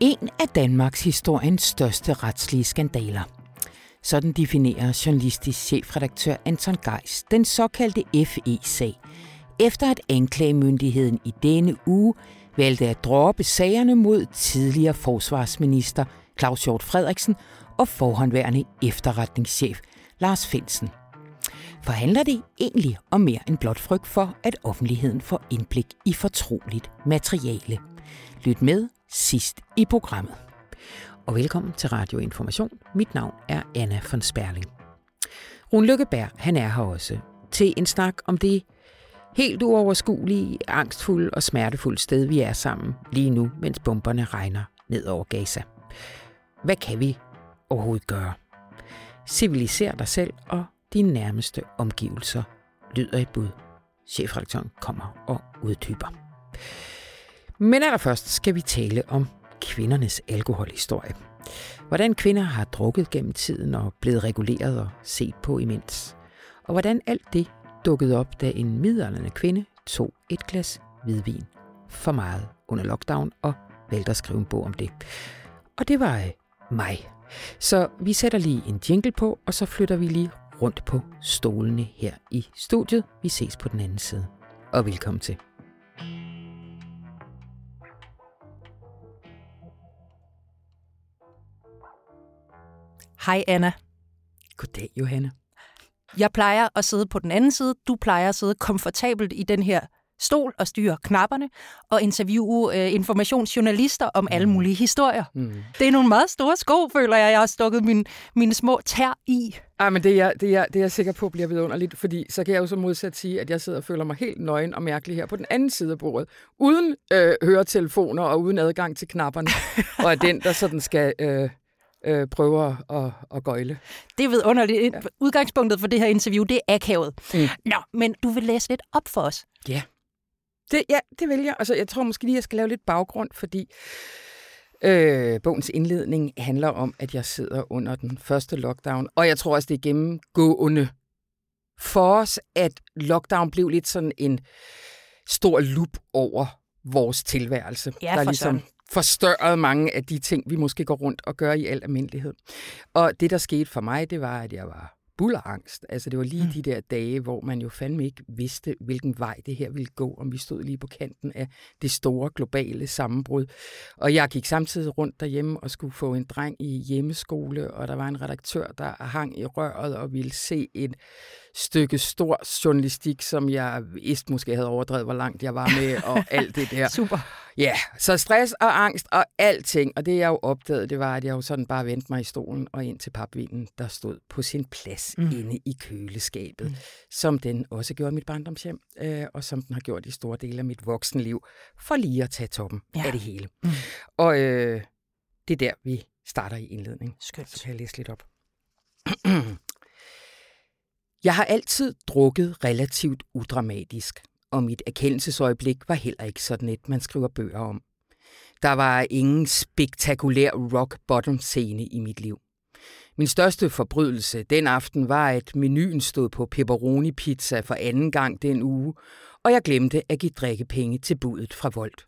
En af Danmarks historiens største retslige skandaler. Sådan definerer journalistisk chefredaktør Anton Geis den såkaldte FE-sag, efter at anklagemyndigheden i denne uge valgte at droppe sagerne mod tidligere forsvarsminister Claus Hjort Frederiksen og forhåndværende efterretningschef Lars Finsen. Forhandler det egentlig om mere end blot frygt for, at offentligheden får indblik i fortroligt materiale? Lyt med sidst i programmet. Og velkommen til Radio Information. Mit navn er Anna von Sperling. Rune Lykkeberg, han er her også til en snak om det helt uoverskuelige, angstfulde og smertefulde sted, vi er sammen lige nu, mens bomberne regner ned over Gaza. Hvad kan vi overhovedet gøre? Civiliser dig selv og dine nærmeste omgivelser, lyder et bud. Chefredaktøren kommer og uddyber. Men allerførst skal vi tale om kvindernes alkoholhistorie. Hvordan kvinder har drukket gennem tiden og blevet reguleret og set på imens. Og hvordan alt det dukkede op, da en midalderne kvinde tog et glas hvidvin for meget under lockdown og valgte at skrive en bog om det. Og det var øh, mig. Så vi sætter lige en jingle på, og så flytter vi lige rundt på stolene her i studiet. Vi ses på den anden side. Og velkommen til. Hej Anna. Goddag, Johanne. Jeg plejer at sidde på den anden side. Du plejer at sidde komfortabelt i den her stol og styre knapperne og interviewe øh, informationsjournalister om alle mulige historier. Mm. Det er nogle meget store sko, føler jeg, jeg har stukket min, mine små tær i. Ah, men det er, det, er, det er jeg sikker på bliver vidunderligt, fordi så kan jeg jo så modsat sige, at jeg sidder og føler mig helt nøgen og mærkelig her på den anden side af bordet, uden øh, høretelefoner og uden adgang til knapperne, og er den, der sådan skal... Øh, øh, prøver at, at gøjle. Det er vidunderligt. Ja. Udgangspunktet for det her interview, det er akavet. Mm. Nå, men du vil læse lidt op for os. Ja. Det, ja, det vil jeg. Altså, jeg tror måske lige, jeg skal lave lidt baggrund, fordi øh, bogens indledning handler om, at jeg sidder under den første lockdown, og jeg tror også, det er gennemgående for os, at lockdown blev lidt sådan en stor lup over vores tilværelse. Ja, der ligesom sådan forstørret mange af de ting, vi måske går rundt og gør i al almindelighed. Og det, der skete for mig, det var, at jeg var bullerangst. Altså det var lige mm. de der dage, hvor man jo fandme ikke vidste, hvilken vej det her ville gå, om vi stod lige på kanten af det store globale sammenbrud. Og jeg gik samtidig rundt derhjemme og skulle få en dreng i hjemmeskole, og der var en redaktør, der hang i røret og ville se et stykke stor journalistik, som jeg vidste måske havde overdrevet, hvor langt jeg var med, og alt det der. Super. Ja, så stress og angst og alting. Og det jeg jo opdagede, det var, at jeg jo sådan bare vendte mig i stolen og ind til papvinen, der stod på sin plads mm. inde i køleskabet, mm. som den også gjorde mit barndomshjem, øh, og som den har gjort i store dele af mit voksenliv, for lige at tage toppen ja. af det hele. Mm. Og øh, det er der, vi starter i indledning. Skønt. Så kan jeg læse lidt op. Jeg har altid drukket relativt udramatisk, og mit erkendelsesøjeblik var heller ikke sådan et, man skriver bøger om. Der var ingen spektakulær rock bottom scene i mit liv. Min største forbrydelse den aften var, at menuen stod på pepperoni pizza for anden gang den uge, og jeg glemte at give drikkepenge til budet fra Volt.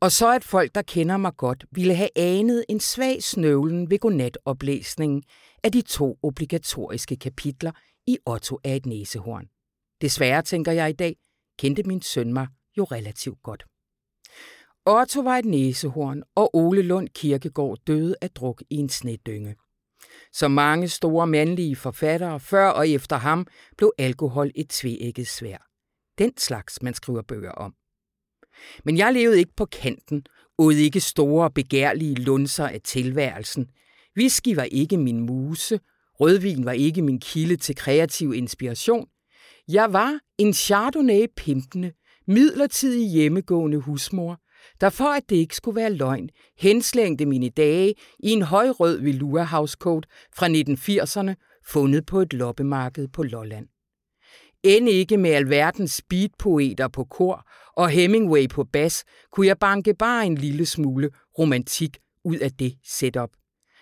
Og så at folk, der kender mig godt, ville have anet en svag snøvlen ved godnatoplæsningen af de to obligatoriske kapitler i Otto af et næsehorn. Desværre, tænker jeg i dag, kendte min søn mig jo relativt godt. Otto var et næsehorn, og Ole Lund Kirkegård døde af druk i en snedynge. Som mange store mandlige forfattere før og efter ham blev alkohol et tvægget svær. Den slags, man skriver bøger om. Men jeg levede ikke på kanten, ud ikke store begærlige lunser af tilværelsen. Whisky var ikke min muse, Rødvin var ikke min kilde til kreativ inspiration. Jeg var en chardonnay-pimpende, midlertidig hjemmegående husmor, der for at det ikke skulle være løgn, henslængte mine dage i en højrød velour housecoat fra 1980'erne, fundet på et loppemarked på Lolland. End ikke med alverdens speedpoeter på kor og Hemingway på bas, kunne jeg banke bare en lille smule romantik ud af det setup.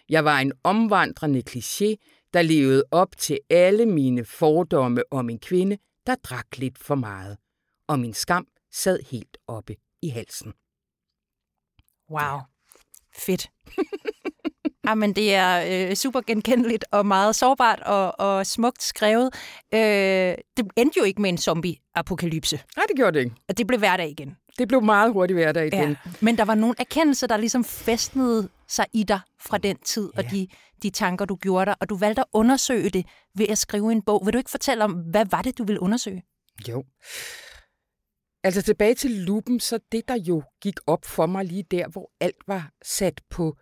Jeg var en omvandrende kliché, der levede op til alle mine fordomme om en kvinde, der drak lidt for meget. Og min skam sad helt oppe i halsen. Wow. Fedt. Jamen, det er øh, super genkendeligt og meget sårbart og, og smukt skrevet. Øh, det endte jo ikke med en zombie-apokalypse. Nej, det gjorde det ikke. Og det blev hverdag igen. Det blev meget hurtigt hverdag igen. Ja. Men der var nogle erkendelser, der ligesom festnede sig i dig fra den tid, ja. og de, de tanker, du gjorde dig, og du valgte at undersøge det ved at skrive en bog. Vil du ikke fortælle om, hvad var det, du ville undersøge? Jo. Altså tilbage til lupen, så det, der jo gik op for mig lige der, hvor alt var sat på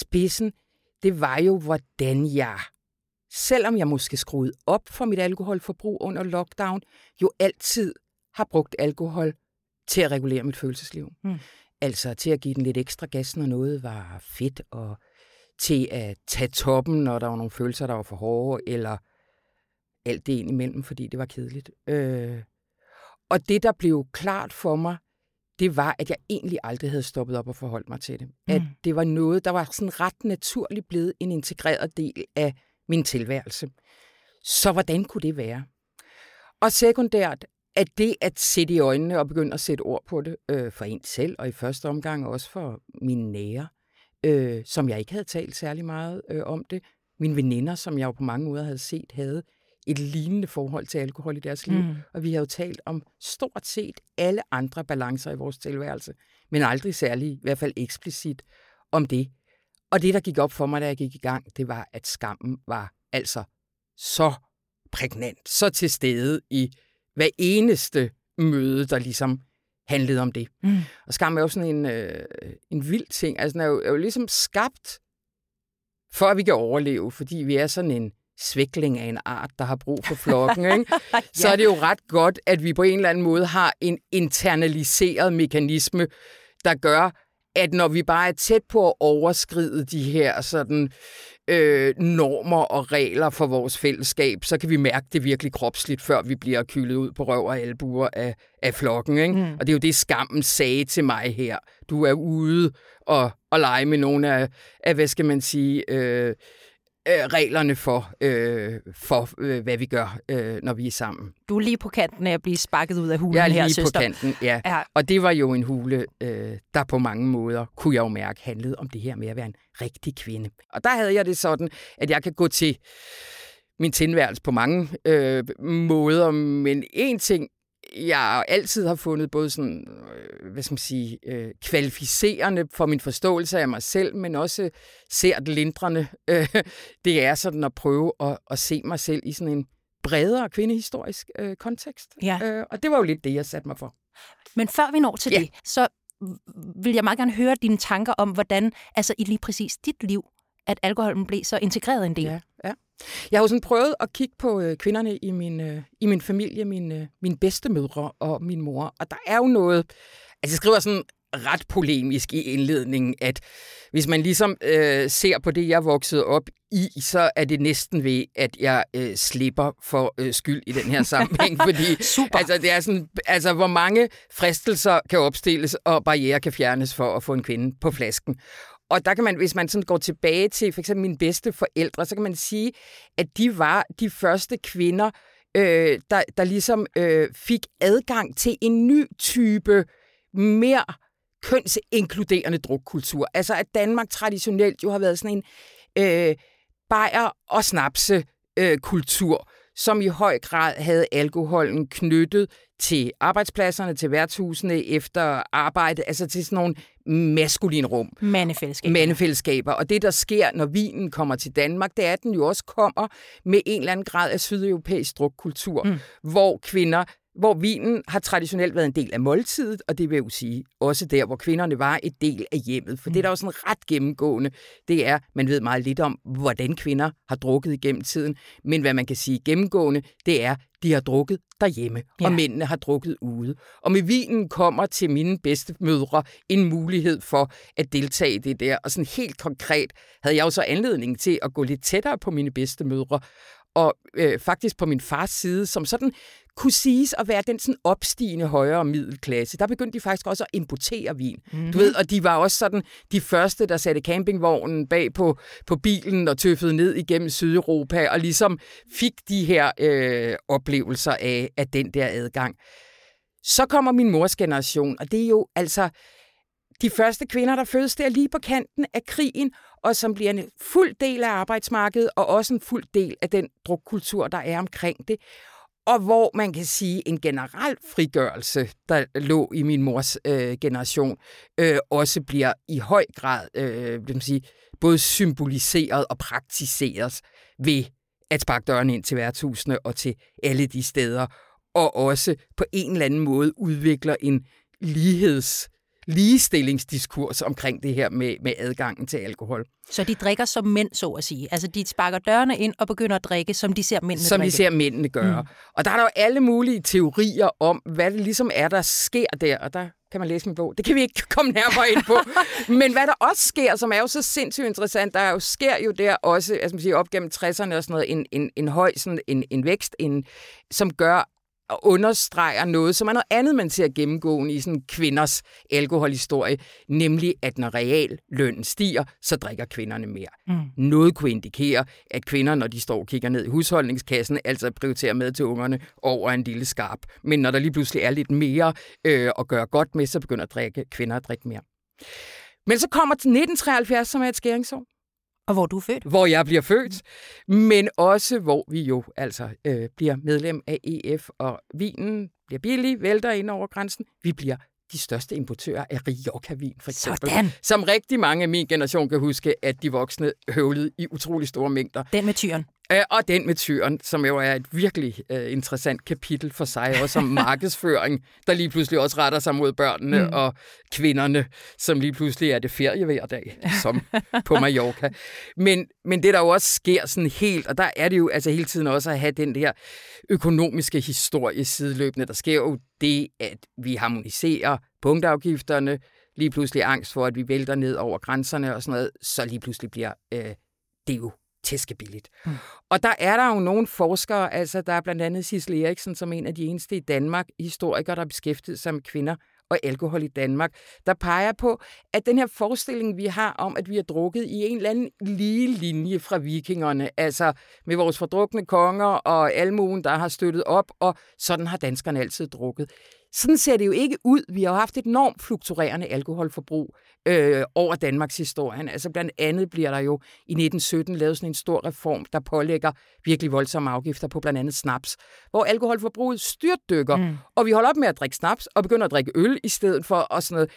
spidsen, det var jo, hvordan jeg, selvom jeg måske skruede op for mit alkoholforbrug under lockdown, jo altid har brugt alkohol til at regulere mit følelsesliv. Mm. Altså til at give den lidt ekstra gas, når noget var fedt, og til at tage toppen, når der var nogle følelser, der var for hårde, eller alt det ind imellem, fordi det var kedeligt. Øh. Og det, der blev klart for mig, det var, at jeg egentlig aldrig havde stoppet op og forholdt mig til det. Mm. At det var noget, der var sådan ret naturligt blevet en integreret del af min tilværelse. Så hvordan kunne det være? Og sekundært, at det at sætte i øjnene og begynde at sætte ord på det øh, for en selv, og i første omgang også for mine nære, øh, som jeg ikke havde talt særlig meget øh, om det. Mine veninder, som jeg jo på mange måder havde set, havde et lignende forhold til alkohol i deres liv. Mm. Og vi har jo talt om stort set alle andre balancer i vores tilværelse, men aldrig særlig, i hvert fald eksplicit, om det. Og det, der gik op for mig, da jeg gik i gang, det var, at skammen var altså så prægnant, så til stede i hver eneste møde, der ligesom handlede om det. Mm. Og skam er jo sådan en, øh, en vild ting. Altså, den er jo, er jo ligesom skabt for, at vi kan overleve, fordi vi er sådan en svækling af en art, der har brug for flokken, ikke? ja. så er det jo ret godt, at vi på en eller anden måde har en internaliseret mekanisme, der gør, at når vi bare er tæt på at overskride de her sådan øh, normer og regler for vores fællesskab, så kan vi mærke det virkelig kropsligt, før vi bliver kyldet ud på røv og albuer af, af flokken. Ikke? Mm. Og det er jo det, skammen sagde til mig her. Du er ude og, og lege med nogle af, af hvad skal man sige, øh, øh, reglerne for, øh, for øh, hvad vi gør, øh, når vi er sammen. Du er lige på kanten af at blive sparket ud af hulen her, Jeg er lige her, på søster. kanten, ja. ja. Og det var jo en hule, øh, der på mange måder, kunne jeg jo mærke, handlede om det her med at være en rigtig kvinde. Og der havde jeg det sådan, at jeg kan gå til min tilværelse på mange øh, måder, men en ting jeg altid har fundet både sådan, øh, hvad skal man sige, øh, kvalificerende for min forståelse af mig selv, men også ser det lindrende. Øh, det er sådan at prøve at, at se mig selv i sådan en bredere kvindehistorisk øh, kontekst. Ja. Øh, og det var jo lidt det, jeg satte mig for. Men før vi når til ja. det, så vil jeg meget gerne høre dine tanker om, hvordan, altså i lige præcis dit liv, at alkoholen blev så integreret en del. Ja, ja. Jeg har jo sådan prøvet at kigge på øh, kvinderne i min, øh, i min familie, min, øh, min bedstemødre og min mor, og der er jo noget, altså jeg skriver sådan ret polemisk i indledningen, at hvis man ligesom øh, ser på det, jeg voksede op i, så er det næsten ved, at jeg øh, slipper for øh, skyld i den her sammenhæng, fordi Super. Altså, det er sådan, altså, hvor mange fristelser kan opstilles, og barriere kan fjernes for at få en kvinde på flasken. Og der kan man, hvis man sådan går tilbage til for eksempel mine bedste forældre, så kan man sige, at de var de første kvinder, øh, der, der ligesom øh, fik adgang til en ny type mere kønsinkluderende drukkultur. Altså at Danmark traditionelt jo har været sådan en øh, bajer- og snapse øh, kultur, som i høj grad havde alkoholen knyttet til arbejdspladserne, til værtshusene efter arbejde, altså til sådan nogle maskulin rum. Mandefællesskaber. Mandefællesskaber. Og det, der sker, når vinen kommer til Danmark, det er, at den jo også kommer med en eller anden grad af sydeuropæisk drukkultur, mm. hvor kvinder hvor vinen har traditionelt været en del af måltidet, og det vil jo sige også der, hvor kvinderne var et del af hjemmet. For mm. det, der er sådan ret gennemgående, det er, man ved meget lidt om, hvordan kvinder har drukket igennem tiden, men hvad man kan sige gennemgående, det er, de har drukket derhjemme, ja. og mændene har drukket ude. Og med vinen kommer til mine bedste mødre en mulighed for at deltage i det der. Og sådan helt konkret havde jeg jo så anledning til at gå lidt tættere på mine bedste mødre, og øh, faktisk på min fars side, som sådan kunne siges at være den sådan opstigende højere middelklasse. Der begyndte de faktisk også at importere vin. Mm-hmm. Du ved, og de var også sådan de første, der satte campingvognen bag på, på bilen og tøffede ned igennem Sydeuropa og ligesom fik de her øh, oplevelser af, af den der adgang. Så kommer min mors generation, og det er jo altså de første kvinder, der fødes der lige på kanten af krigen, og som bliver en fuld del af arbejdsmarkedet, og også en fuld del af den drukkultur, der er omkring det. Og hvor man kan sige, en generel frigørelse, der lå i min mors øh, generation, øh, også bliver i høj grad øh, vil man sige, både symboliseret og praktiseret ved at sparke døren ind til værtshusene og til alle de steder, og også på en eller anden måde udvikler en ligheds ligestillingsdiskurs omkring det her med, med adgangen til alkohol. Så de drikker som mænd, så at sige? Altså, de sparker dørene ind og begynder at drikke, som de ser mændene Som drikke. de ser mændene gøre. Mm. Og der er der jo alle mulige teorier om, hvad det ligesom er, der sker der, og der kan man læse min bog. Det kan vi ikke komme nærmere ind på. Men hvad der også sker, som er jo så sindssygt interessant, der jo sker jo der også, altså man siger, op gennem 60'erne og sådan noget, en, en, en høj sådan en, en vækst, en, som gør, og understreger noget, som er noget andet, man ser gennemgående i sådan kvinders alkoholhistorie, nemlig at når reallønnen stiger, så drikker kvinderne mere. Mm. Noget kunne indikere, at kvinder, når de står og kigger ned i husholdningskassen, altså prioriterer med til ungerne over en lille skarp. Men når der lige pludselig er lidt mere øh, at gøre godt med, så begynder at drikke, kvinder at drikke mere. Men så kommer til 1973, som er et skæringsår. Og hvor du er født. Hvor jeg bliver født, men også hvor vi jo altså øh, bliver medlem af EF, og vinen bliver billig, vælter ind over grænsen. Vi bliver de største importører af Rioja-vin, for eksempel. Sådan. Som rigtig mange af min generation kan huske, at de voksne høvlede i utrolig store mængder. Den med tyren. Øh, og den med tyren, som jo er et virkelig uh, interessant kapitel for sig, også som markedsføring, der lige pludselig også retter sig mod børnene mm. og kvinderne, som lige pludselig er det ferie hver dag, som på Mallorca. Men, men det der jo også sker sådan helt, og der er det jo altså hele tiden også at have den der økonomiske historie sideløbende. Der sker jo det, at vi harmoniserer punktafgifterne, lige pludselig angst for, at vi vælter ned over grænserne og sådan noget, så lige pludselig bliver øh, det jo tæskebilligt. Mm. Og der er der jo nogle forskere, altså der er blandt andet Sissel Eriksen, som en af de eneste i Danmark, historikere, der har beskæftiget sig med kvinder og alkohol i Danmark, der peger på, at den her forestilling, vi har om, at vi har drukket i en eller anden lige linje fra vikingerne, altså med vores fordrukne konger og almuen, der har støttet op, og sådan har danskerne altid drukket. Sådan ser det jo ikke ud. Vi har jo haft et enormt fluktuerende alkoholforbrug øh, over Danmarks historie. Altså blandt andet bliver der jo i 1917 lavet sådan en stor reform, der pålægger virkelig voldsomme afgifter på blandt andet snaps, hvor alkoholforbruget styrtdykker, mm. og vi holder op med at drikke snaps og begynder at drikke øl i stedet for og sådan noget.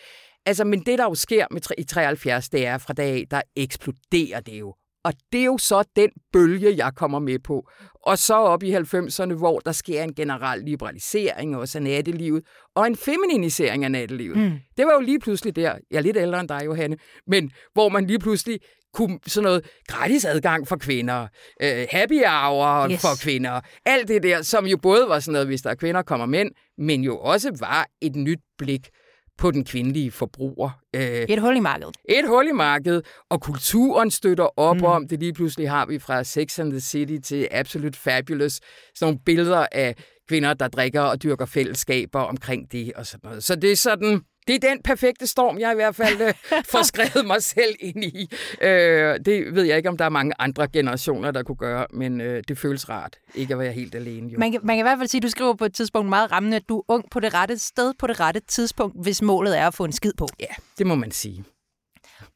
Altså, men det, der jo sker med, i 73, det er fra dag af, der eksploderer det jo. Og det er jo så den bølge, jeg kommer med på. Og så op i 90'erne, hvor der sker en generel liberalisering også af nattelivet, og en femininisering af nattelivet. Mm. Det var jo lige pludselig der, jeg er lidt ældre end dig, Johanne, men hvor man lige pludselig kunne sådan noget gratis adgang for kvinder, øh, happy hour yes. for kvinder, alt det der, som jo både var sådan noget, hvis der er kvinder, kommer mænd, men jo også var et nyt blik på den kvindelige forbruger. Øh, et hul i markedet. Et hul i markedet, og kulturen støtter op mm. om det. Lige pludselig har vi fra Sex and the City til Absolute Fabulous sådan nogle billeder af kvinder, der drikker og dyrker fællesskaber omkring det og sådan noget. Så det er sådan, det er den perfekte storm, jeg i hvert fald øh, får skrevet mig selv ind i. Øh, det ved jeg ikke, om der er mange andre generationer, der kunne gøre, men øh, det føles rart ikke at være helt alene. Jo. Man, kan, man kan i hvert fald sige, at du skriver på et tidspunkt meget rammende, at du er ung på det rette sted på det rette tidspunkt, hvis målet er at få en skid på. Ja, det må man sige.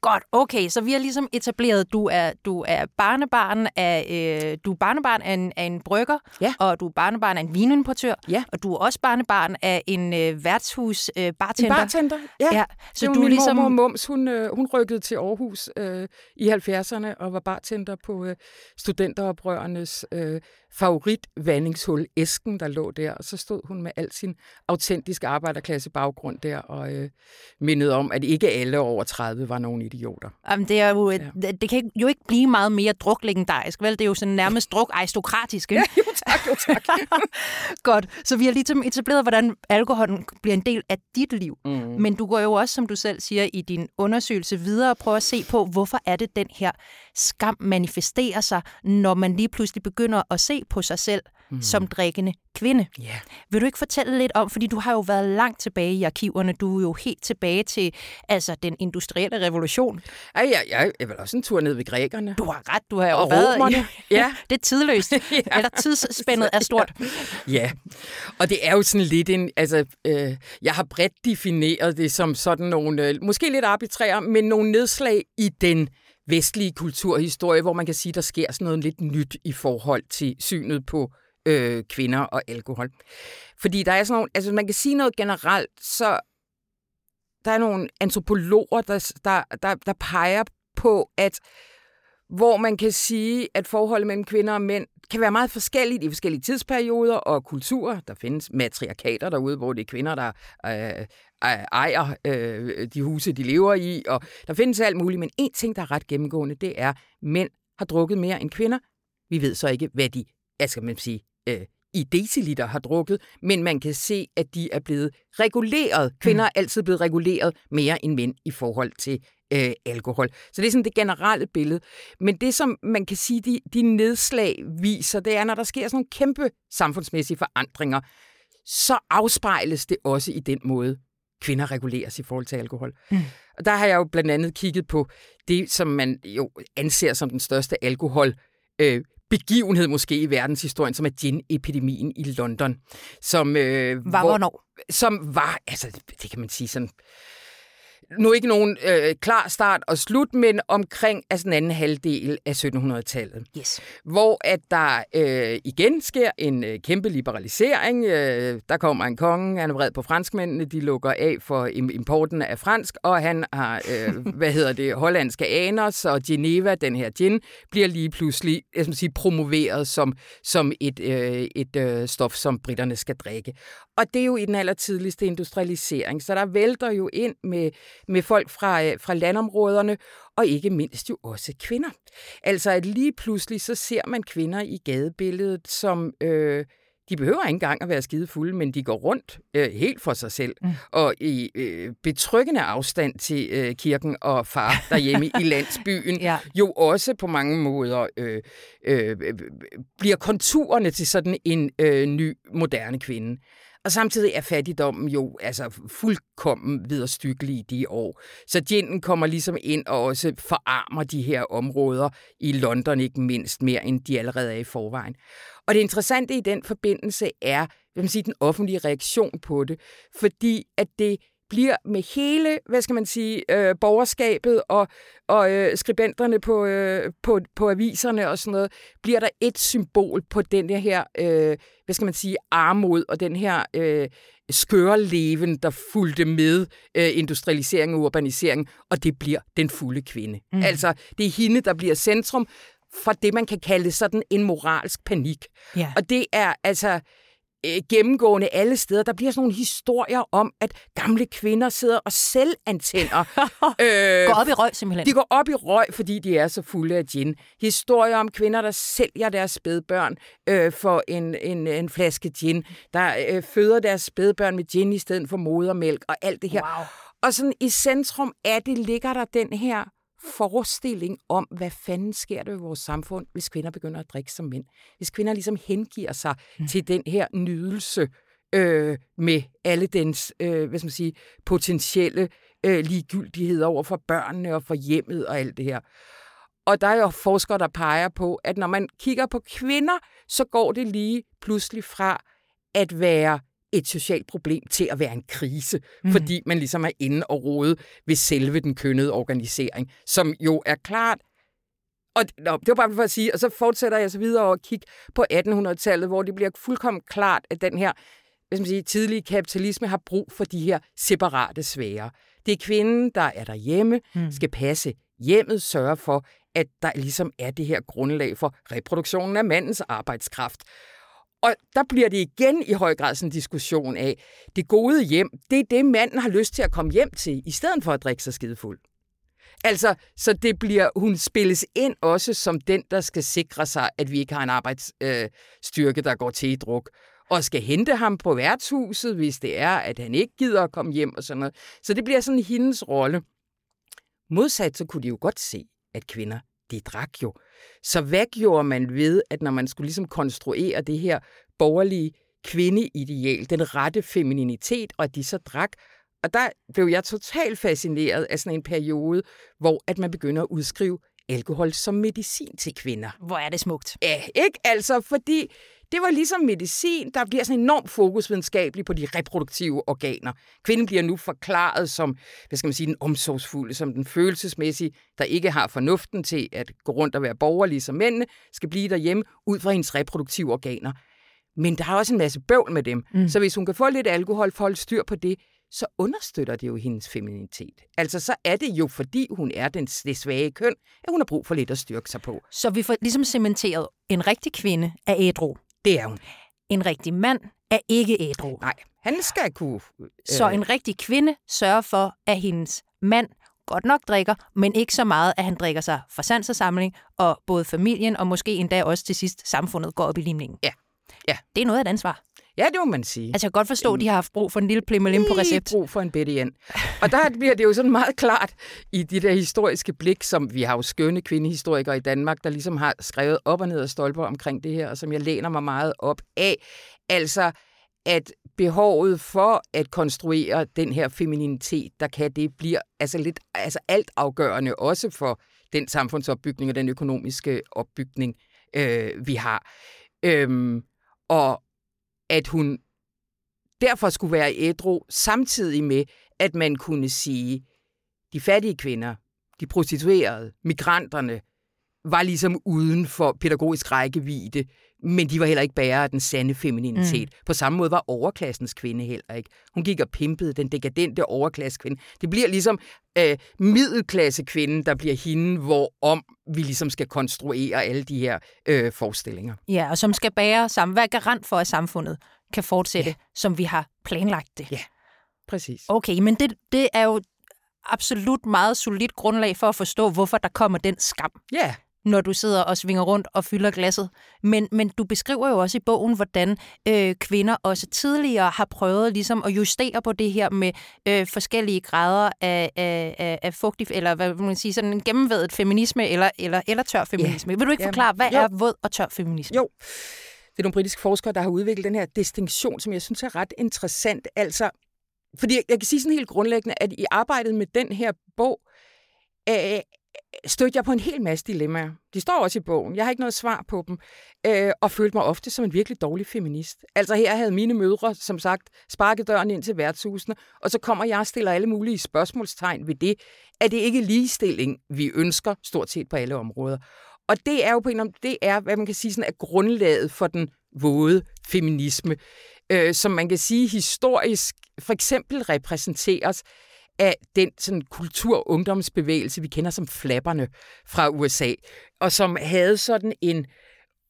Godt, okay, så vi har ligesom etableret, du er, du er barnebarn af, øh, du er barnebarn af en, af en brygger, ja. og du er barnebarn af en vinimportør, ja. og du er også barnebarn af en øh, værtshus øh, bartender. En bartender, ja. ja. Så du min ligesom... mormor Mums, hun, øh, hun rykkede til Aarhus øh, i 70'erne og var bartender på øh, studenteroprørernes øh, favoritvandingshul, æsken, der lå der. Og så stod hun med al sin autentiske arbejderklasse baggrund der og øh, mindede om, at ikke alle over 30 var nogen idioter. Jamen, det, er jo, ja. det, kan jo ikke blive meget mere druklegendarisk, vel? Det er jo sådan nærmest druk-aristokratisk, ikke? Ja, jo tak, jo tak. Godt, så vi har lige etableret, hvordan alkoholen bliver en del af dit liv. Mm. Men du går jo også, som du selv siger, i din undersøgelse videre og prøver at se på, hvorfor er det, den her skam manifesterer sig, når man lige pludselig begynder at se på sig selv mm. som drikkende kvinde. Yeah. Vil du ikke fortælle lidt om, fordi du har jo været langt tilbage i arkiverne, du er jo helt tilbage til altså den industrielle revolution. Ja, ja, ja. Jeg vil også en tur ned ved grækerne. Du har ret, du har jo og været romerne. Ja. det er tidløst. ja. Eller tidsspændet er stort. Ja, og det er jo sådan lidt en, altså, øh, jeg har bredt defineret det som sådan nogle, øh, måske lidt arbitrære, men nogle nedslag i den vestlige kulturhistorie, hvor man kan sige, der sker sådan noget lidt nyt i forhold til synet på øh, kvinder og alkohol. Fordi der er sådan nogle, altså man kan sige noget generelt, så der er nogle antropologer, der, der, der, der peger på, at hvor man kan sige, at forholdet mellem kvinder og mænd kan være meget forskelligt i forskellige tidsperioder og kulturer. Der findes matriarkater derude, hvor det er kvinder, der øh, øh ejer øh, de huse, de lever i, og der findes alt muligt. Men en ting, der er ret gennemgående, det er, at mænd har drukket mere end kvinder. Vi ved så ikke, hvad de, jeg skal man sige, øh, i deciliter har drukket, men man kan se, at de er blevet reguleret. Kvinder er altid blevet reguleret mere end mænd i forhold til øh, alkohol. Så det er sådan det generelle billede. Men det, som man kan sige, de, de nedslag viser, det er, når der sker sådan nogle kæmpe samfundsmæssige forandringer, så afspejles det også i den måde, kvinder reguleres i forhold til alkohol. Mm. Og der har jeg jo blandt andet kigget på det, som man jo anser som den største alkohol øh, begivenhed måske i verdenshistorien, som er gin-epidemien i London. Som, øh, var hvor, hvornår? Som var, altså det kan man sige sådan nu ikke nogen øh, klar start og slut, men omkring altså den anden halvdel af 1700-tallet. Yes. Hvor at der øh, igen sker en øh, kæmpe liberalisering. Øh, der kommer en konge, han er vred på franskmændene, de lukker af for importen af fransk, og han har, øh, hvad hedder det, hollandske aner, så Geneva, den her gin, bliver lige pludselig jeg skal sige, promoveret som, som et, øh, et øh, stof, som britterne skal drikke. Og det er jo i den allertidligste industrialisering, så der vælter jo ind med med folk fra, øh, fra landområderne, og ikke mindst jo også kvinder. Altså at lige pludselig så ser man kvinder i gadebilledet, som... Øh, de behøver ikke engang at være skide fulde, men de går rundt øh, helt for sig selv, mm. og i øh, betryggende afstand til øh, kirken og far derhjemme i landsbyen, ja. jo også på mange måder øh, øh, bliver konturerne til sådan en øh, ny, moderne kvinde. Og samtidig er fattigdommen jo altså fuldkommen viderstykkelig i de år. Så ginen kommer ligesom ind og også forarmer de her områder i London ikke mindst mere, end de allerede er i forvejen. Og det interessante i den forbindelse er vil man sige, den offentlige reaktion på det, fordi at det bliver med hele, hvad skal man sige, øh, borgerskabet og, og øh, skribenterne på, øh, på, på aviserne og sådan noget, bliver der et symbol på den her, øh, hvad skal man sige, armod og den her øh, skøre leven, der fulgte med øh, industrialisering og urbanisering, og det bliver den fulde kvinde. Mm. Altså, det er hende, der bliver centrum for det, man kan kalde sådan en moralsk panik. Ja. Og det er altså øh, gennemgående alle steder. Der bliver sådan nogle historier om, at gamle kvinder sidder og selv antænder. øh, går op i røg simpelthen. De går op i røg, fordi de er så fulde af gin. Historier om kvinder, der sælger deres spædbørn øh, for en, en, en flaske gin. Der øh, føder deres spædbørn med gin i stedet for modermælk og alt det her. Wow. Og sådan i centrum af det ligger der den her forestilling om, hvad fanden sker der i vores samfund, hvis kvinder begynder at drikke som mænd. Hvis kvinder ligesom hengiver sig mm. til den her nydelse øh, med alle dens øh, hvad skal man sige, potentielle øh, ligegyldighed over for børnene og for hjemmet og alt det her. Og der er jo forskere, der peger på, at når man kigger på kvinder, så går det lige pludselig fra at være et socialt problem til at være en krise, mm. fordi man ligesom er inde og rode ved selve den kønnede organisering, som jo er klart og nå, det var bare for at sige, og så fortsætter jeg så videre og kigge på 1800-tallet, hvor det bliver fuldkommen klart, at den her skal man sige, tidlige kapitalisme har brug for de her separate sfære. Det er kvinden, der er derhjemme, mm. skal passe hjemmet, sørge for, at der ligesom er det her grundlag for reproduktionen af mandens arbejdskraft. Og der bliver det igen i høj grad sådan en diskussion af, det gode hjem, det er det, manden har lyst til at komme hjem til, i stedet for at drikke sig skidefuld. Altså, så det bliver, hun spilles ind også som den, der skal sikre sig, at vi ikke har en arbejdsstyrke, øh, der går til i druk, og skal hente ham på værtshuset, hvis det er, at han ikke gider at komme hjem og sådan noget. Så det bliver sådan hendes rolle. Modsat så kunne de jo godt se, at kvinder de drak jo. Så hvad gjorde man ved, at når man skulle ligesom konstruere det her borgerlige kvindeideal, den rette femininitet, og at de så drak, og der blev jeg totalt fascineret af sådan en periode, hvor at man begynder at udskrive alkohol som medicin til kvinder. Hvor er det smukt. Ja, ikke? Altså, fordi det var ligesom medicin, der bliver sådan enormt fokus videnskabeligt på de reproduktive organer. Kvinden bliver nu forklaret som, hvad skal man sige, den omsorgsfulde, som den følelsesmæssige, der ikke har fornuften til at gå rundt og være borgerlig som mændene, skal blive derhjemme ud fra hendes reproduktive organer. Men der er også en masse bøvl med dem. Mm. Så hvis hun kan få lidt alkohol for at holde styr på det, så understøtter det jo hendes feminitet. Altså, så er det jo, fordi hun er den, det svage køn, at hun har brug for lidt at styrke sig på. Så vi får ligesom cementeret, en rigtig kvinde er ædru. Det er hun. En rigtig mand er ikke ædru. Nej, han skal kunne... Øh... Så en rigtig kvinde sørger for, at hendes mand godt nok drikker, men ikke så meget, at han drikker sig for sans og samling, og både familien og måske endda også til sidst samfundet går op i limningen. Ja. Ja. Det er noget af et ansvar. Ja, det må man sige. Altså, jeg kan godt forstå, at de har haft brug for en lille plimmelim på recept. brug for en bitte igen. Og der bliver det jo sådan meget klart i de der historiske blik, som vi har jo skønne kvindehistorikere i Danmark, der ligesom har skrevet op og ned og stolper omkring det her, og som jeg læner mig meget op af. Altså, at behovet for at konstruere den her femininitet, der kan det, bliver altså lidt altså alt afgørende, også for den samfundsopbygning og den økonomiske opbygning, øh, vi har. Øhm, og at hun derfor skulle være ædru, samtidig med, at man kunne sige, de fattige kvinder, de prostituerede, migranterne, var ligesom uden for pædagogisk rækkevidde, men de var heller ikke bærere af den sande femininitet. Mm. På samme måde var overklassens kvinde heller ikke. Hun gik og pimpede den dekadente overklassekvinde. Det bliver ligesom øh, middelklassekvinden, der bliver hende, hvorom vi ligesom skal konstruere alle de her øh, forestillinger. Ja, og som skal bære sammen. Er garant for, at samfundet kan fortsætte, ja. som vi har planlagt det? Ja, præcis. Okay, men det, det er jo absolut meget solidt grundlag for at forstå, hvorfor der kommer den skam. Ja når du sidder og svinger rundt og fylder glasset. Men, men du beskriver jo også i bogen, hvordan øh, kvinder også tidligere har prøvet ligesom at justere på det her med øh, forskellige grader af, af, af, af fugtig, eller hvad vil man sige, sådan en gennemvædet feminisme, eller, eller, eller tør feminisme. Yeah. Vil du ikke forklare, hvad jo. er våd og tør feminisme? Jo. Det er nogle britiske forskere, der har udviklet den her distinktion, som jeg synes er ret interessant. Altså, fordi jeg, jeg kan sige sådan helt grundlæggende, at i arbejdet med den her bog, øh, stødte jeg på en hel masse dilemmaer. De står også i bogen. Jeg har ikke noget svar på dem. Øh, og følte mig ofte som en virkelig dårlig feminist. Altså her havde mine mødre, som sagt, sparket døren ind til værtshusene, og så kommer jeg og stiller alle mulige spørgsmålstegn ved det. Er det ikke ligestilling, vi ønsker stort set på alle områder? Og det er jo på en det er, hvad man kan sige, sådan er grundlaget for den våde feminisme, øh, som man kan sige historisk for eksempel repræsenteres af den sådan, kultur-ungdomsbevægelse, vi kender som flapperne fra USA, og som havde sådan en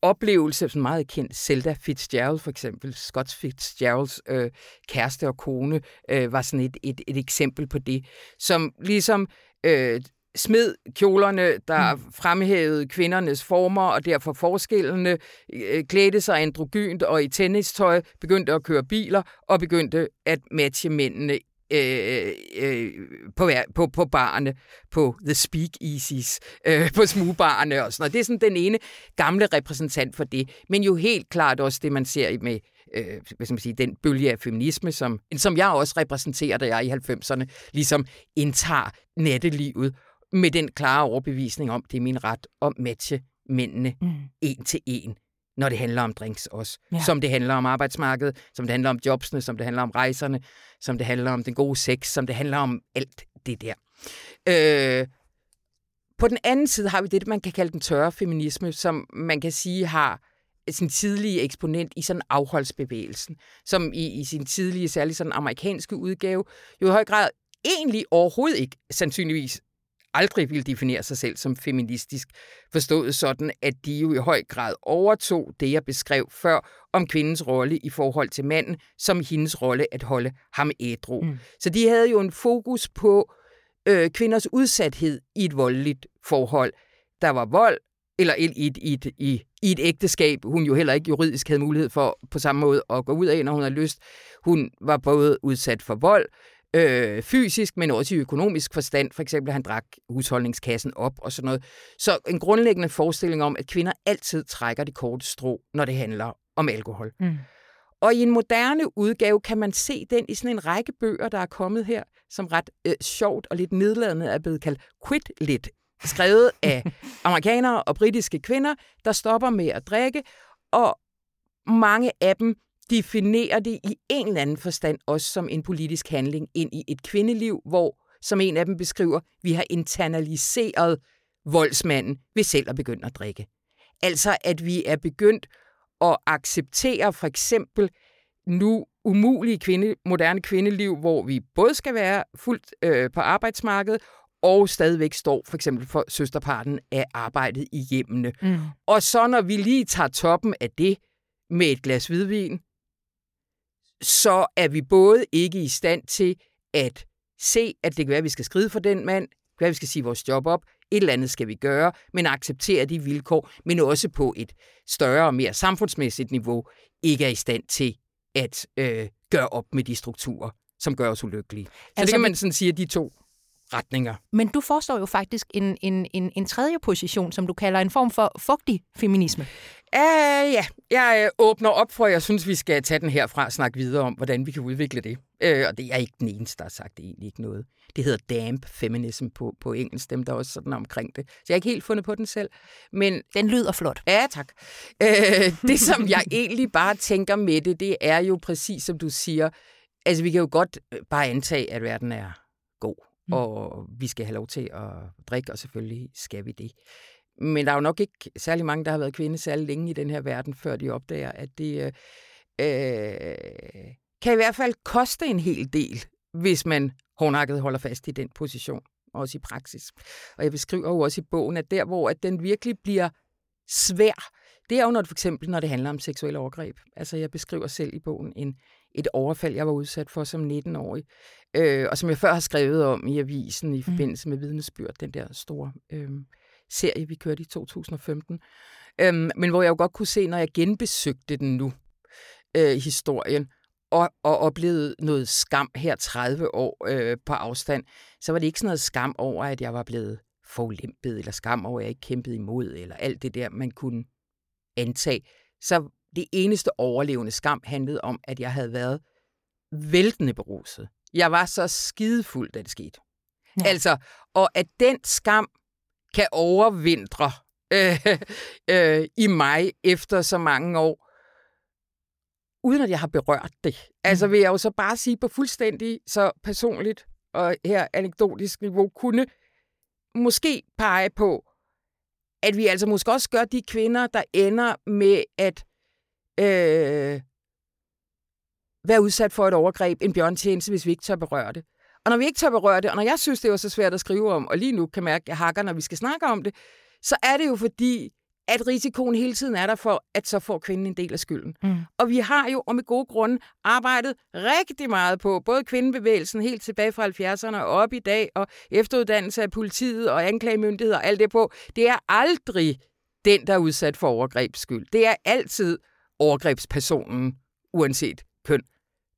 oplevelse, som meget kendt, Zelda Fitzgerald for eksempel, Scott Fitzgeralds øh, kæreste og kone, øh, var sådan et, et, et eksempel på det, som ligesom øh, smed kjolerne, der mm. fremhævede kvindernes former og derfor forskellene, øh, klædte sig androgynt og i tennistøj, begyndte at køre biler og begyndte at matche mændene øh, øh, på, på, på barne, på The Speakeasies, øh, på smugbarne og sådan noget. Det er sådan den ene gamle repræsentant for det, men jo helt klart også det, man ser med øh, hvad skal man sige, den bølge af feminisme, som, som jeg også repræsenterer, da jeg i 90'erne ligesom indtager nattelivet med den klare overbevisning om, det er min ret at matche mændene mm. en til en når det handler om drinks også. Ja. Som det handler om arbejdsmarkedet, som det handler om jobsene, som det handler om rejserne, som det handler om den gode sex, som det handler om alt det der. Øh, på den anden side har vi det, man kan kalde den tørre feminisme, som man kan sige har sin tidlige eksponent i sådan afholdsbevægelsen, som i, i sin tidlige, særligt sådan amerikanske udgave, jo i høj grad egentlig overhovedet ikke sandsynligvis aldrig ville definere sig selv som feministisk, forstået sådan, at de jo i høj grad overtog det, jeg beskrev før om kvindens rolle i forhold til manden, som hendes rolle at holde ham ædru. Mm. Så de havde jo en fokus på øh, kvinders udsathed i et voldeligt forhold. Der var vold, eller i et, i, et, i, i et ægteskab, hun jo heller ikke juridisk havde mulighed for på samme måde at gå ud af, når hun havde lyst. Hun var både udsat for vold, øh, fysisk, men også i økonomisk forstand. For eksempel, han drak husholdningskassen op og sådan noget. Så en grundlæggende forestilling om, at kvinder altid trækker det korte strå, når det handler om alkohol. Mm. Og i en moderne udgave kan man se den i sådan en række bøger, der er kommet her, som ret øh, sjovt og lidt nedladende er blevet kaldt Quit Lit, skrevet af amerikanere og britiske kvinder, der stopper med at drikke, og mange af dem definerer det i en eller anden forstand også som en politisk handling ind i et kvindeliv, hvor, som en af dem beskriver, vi har internaliseret voldsmanden ved selv at begynde at drikke. Altså at vi er begyndt at acceptere for eksempel nu umulige kvinde, moderne kvindeliv, hvor vi både skal være fuldt øh, på arbejdsmarkedet, og stadigvæk står for eksempel for søsterparten af arbejdet i hjemmene. Mm. Og så når vi lige tager toppen af det med et glas hvidvin, så er vi både ikke i stand til at se, at det kan være, at vi skal skride for den mand, det kan være, at vi skal sige vores job op, et eller andet skal vi gøre, men acceptere de vilkår, men også på et større og mere samfundsmæssigt niveau, ikke er i stand til at øh, gøre op med de strukturer, som gør os ulykkelige. Så altså, det kan man sådan sige, at de to retninger. Men du forestår jo faktisk en, en, en, en tredje position, som du kalder en form for fugtig feminisme. Uh, ja, jeg øh, åbner op for, at jeg synes, vi skal tage den herfra og snakke videre om, hvordan vi kan udvikle det. Uh, og det er ikke den eneste, der har sagt det egentlig ikke noget. Det hedder damp feminism på, på engelsk, dem der er også sådan omkring det. Så jeg har ikke helt fundet på den selv. Men, den lyder flot. Ja, tak. Uh, det, som jeg egentlig bare tænker med det, det er jo præcis, som du siger, altså vi kan jo godt bare antage, at verden er god mm. og vi skal have lov til at drikke, og selvfølgelig skal vi det. Men der er jo nok ikke særlig mange, der har været kvinde særlig længe i den her verden, før de opdager, at det øh, øh, kan i hvert fald koste en hel del, hvis man hårdnakket holder fast i den position, også i praksis. Og jeg beskriver jo også i bogen, at der, hvor at den virkelig bliver svær, det er jo når det for eksempel, når det handler om seksuelle overgreb. Altså jeg beskriver selv i bogen en, et overfald, jeg var udsat for som 19-årig, øh, og som jeg før har skrevet om i avisen i mm. forbindelse med vidnesbyrd, den der store øh, serie, vi kørte i 2015. Øh, men hvor jeg jo godt kunne se, når jeg genbesøgte den nu, øh, historien, og, og oplevede noget skam her 30 år øh, på afstand, så var det ikke sådan noget skam over, at jeg var blevet forulempet, eller skam over, at jeg ikke kæmpede imod, eller alt det der, man kunne antage. Så det eneste overlevende skam handlede om, at jeg havde været væltende beruset. Jeg var så skidefuld, da det skete. Ja. Altså, og at den skam kan overvintre øh, øh, i mig efter så mange år, uden at jeg har berørt det. Altså mm. vil jeg jo så bare sige på fuldstændig så personligt og her anekdotisk niveau, kunne måske pege på, at vi altså måske også gør de kvinder, der ender med at øh, være udsat for et overgreb, en bjørntjeneste, hvis vi ikke tør berøre det. Og når vi ikke tør berøre det, og når jeg synes, det er så svært at skrive om, og lige nu kan mærke, at jeg hakker, når vi skal snakke om det, så er det jo fordi, at risikoen hele tiden er der for, at så får kvinden en del af skylden. Mm. Og vi har jo, og med gode grunde, arbejdet rigtig meget på, både kvindebevægelsen helt tilbage fra 70'erne og op i dag, og efteruddannelse af politiet og anklagemyndigheder og alt det på. Det er aldrig den, der er udsat for overgrebs skyld. Det er altid overgrebspersonen, uanset køn,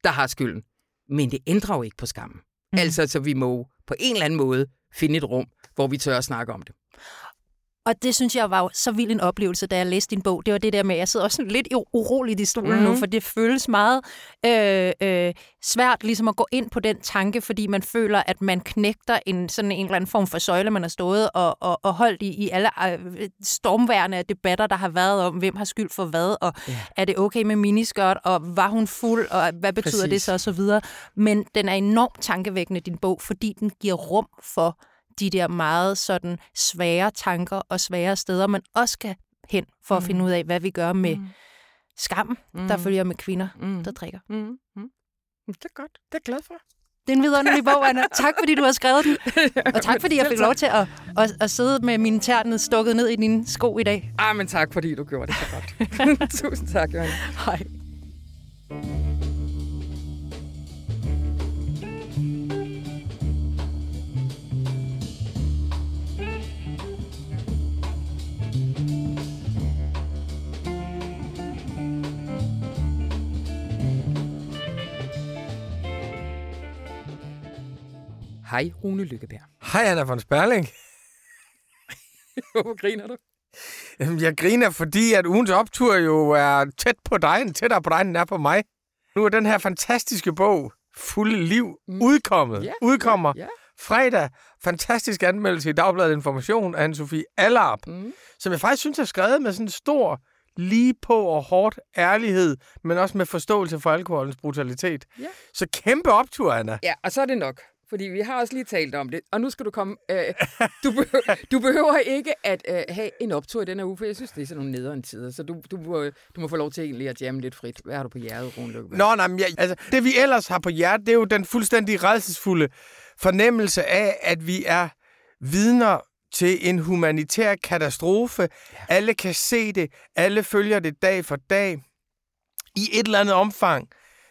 der har skylden. Men det ændrer jo ikke på skammen. Mm. Altså, så vi må på en eller anden måde finde et rum, hvor vi tør at snakke om det. Og det synes jeg var så vild en oplevelse, da jeg læste din bog. Det var det der med, at jeg sidder også lidt uroligt i stolen mm. nu, mhm. for det føles meget øh, øh, svært ligesom at gå ind på den tanke, fordi man føler, at man knægter en sådan en eller anden form for søjle, man har stået og, og, og holdt i, i alle øh, stormværende debatter, der har været om, hvem har skyld for hvad, og yeah. er det okay med miniskørt, og var hun fuld, og hvad betyder Præcis. det så, og så videre. Men den er enormt tankevækkende, din bog, fordi den giver rum for de der meget sådan svære tanker og svære steder, man også skal hen for mm. at finde ud af, hvad vi gør med mm. skam, mm. der følger med kvinder, mm. der drikker. Mm. Mm. Det er godt. Det er jeg glad for. Det er en vidunderlig bog, Anna. Tak, fordi du har skrevet den. Og tak, fordi jeg fik lov til at, at, at sidde med mine tærne stukket ned i dine sko i dag. Ah, men tak, fordi du gjorde det så godt. Tusind tak, Johanna. Hej. Hej, Rune Lykkeberg. Hej, Anna von Sperling. Hvorfor griner du? Jeg griner, fordi at ugens optur jo er tæt på dig, tættere på dig, end den er på mig. Nu er den her fantastiske bog, Fulde Liv, mm. udkommet. Yeah, Udkommer yeah, yeah. fredag. Fantastisk anmeldelse i Dagbladet Information af Anne-Sophie Allarp, mm. som jeg faktisk synes er skrevet med sådan en stor, lige på og hårdt ærlighed, men også med forståelse for alkoholens brutalitet. Yeah. Så kæmpe optur, Anna. Ja, og så er det nok. Fordi vi har også lige talt om det, og nu skal du komme... Øh, du, behøver, du behøver ikke at øh, have en optur i den her uge, for jeg synes, det er sådan nogle nederen tider, så du, du, må, du må få lov til egentlig at jamme lidt frit. Hvad har du på hjertet, Rune Lykkeberg? Nå, nej, men jeg, altså, det vi ellers har på hjertet, det er jo den fuldstændig redselsfulde fornemmelse af, at vi er vidner til en humanitær katastrofe. Ja. Alle kan se det, alle følger det dag for dag. I et eller andet omfang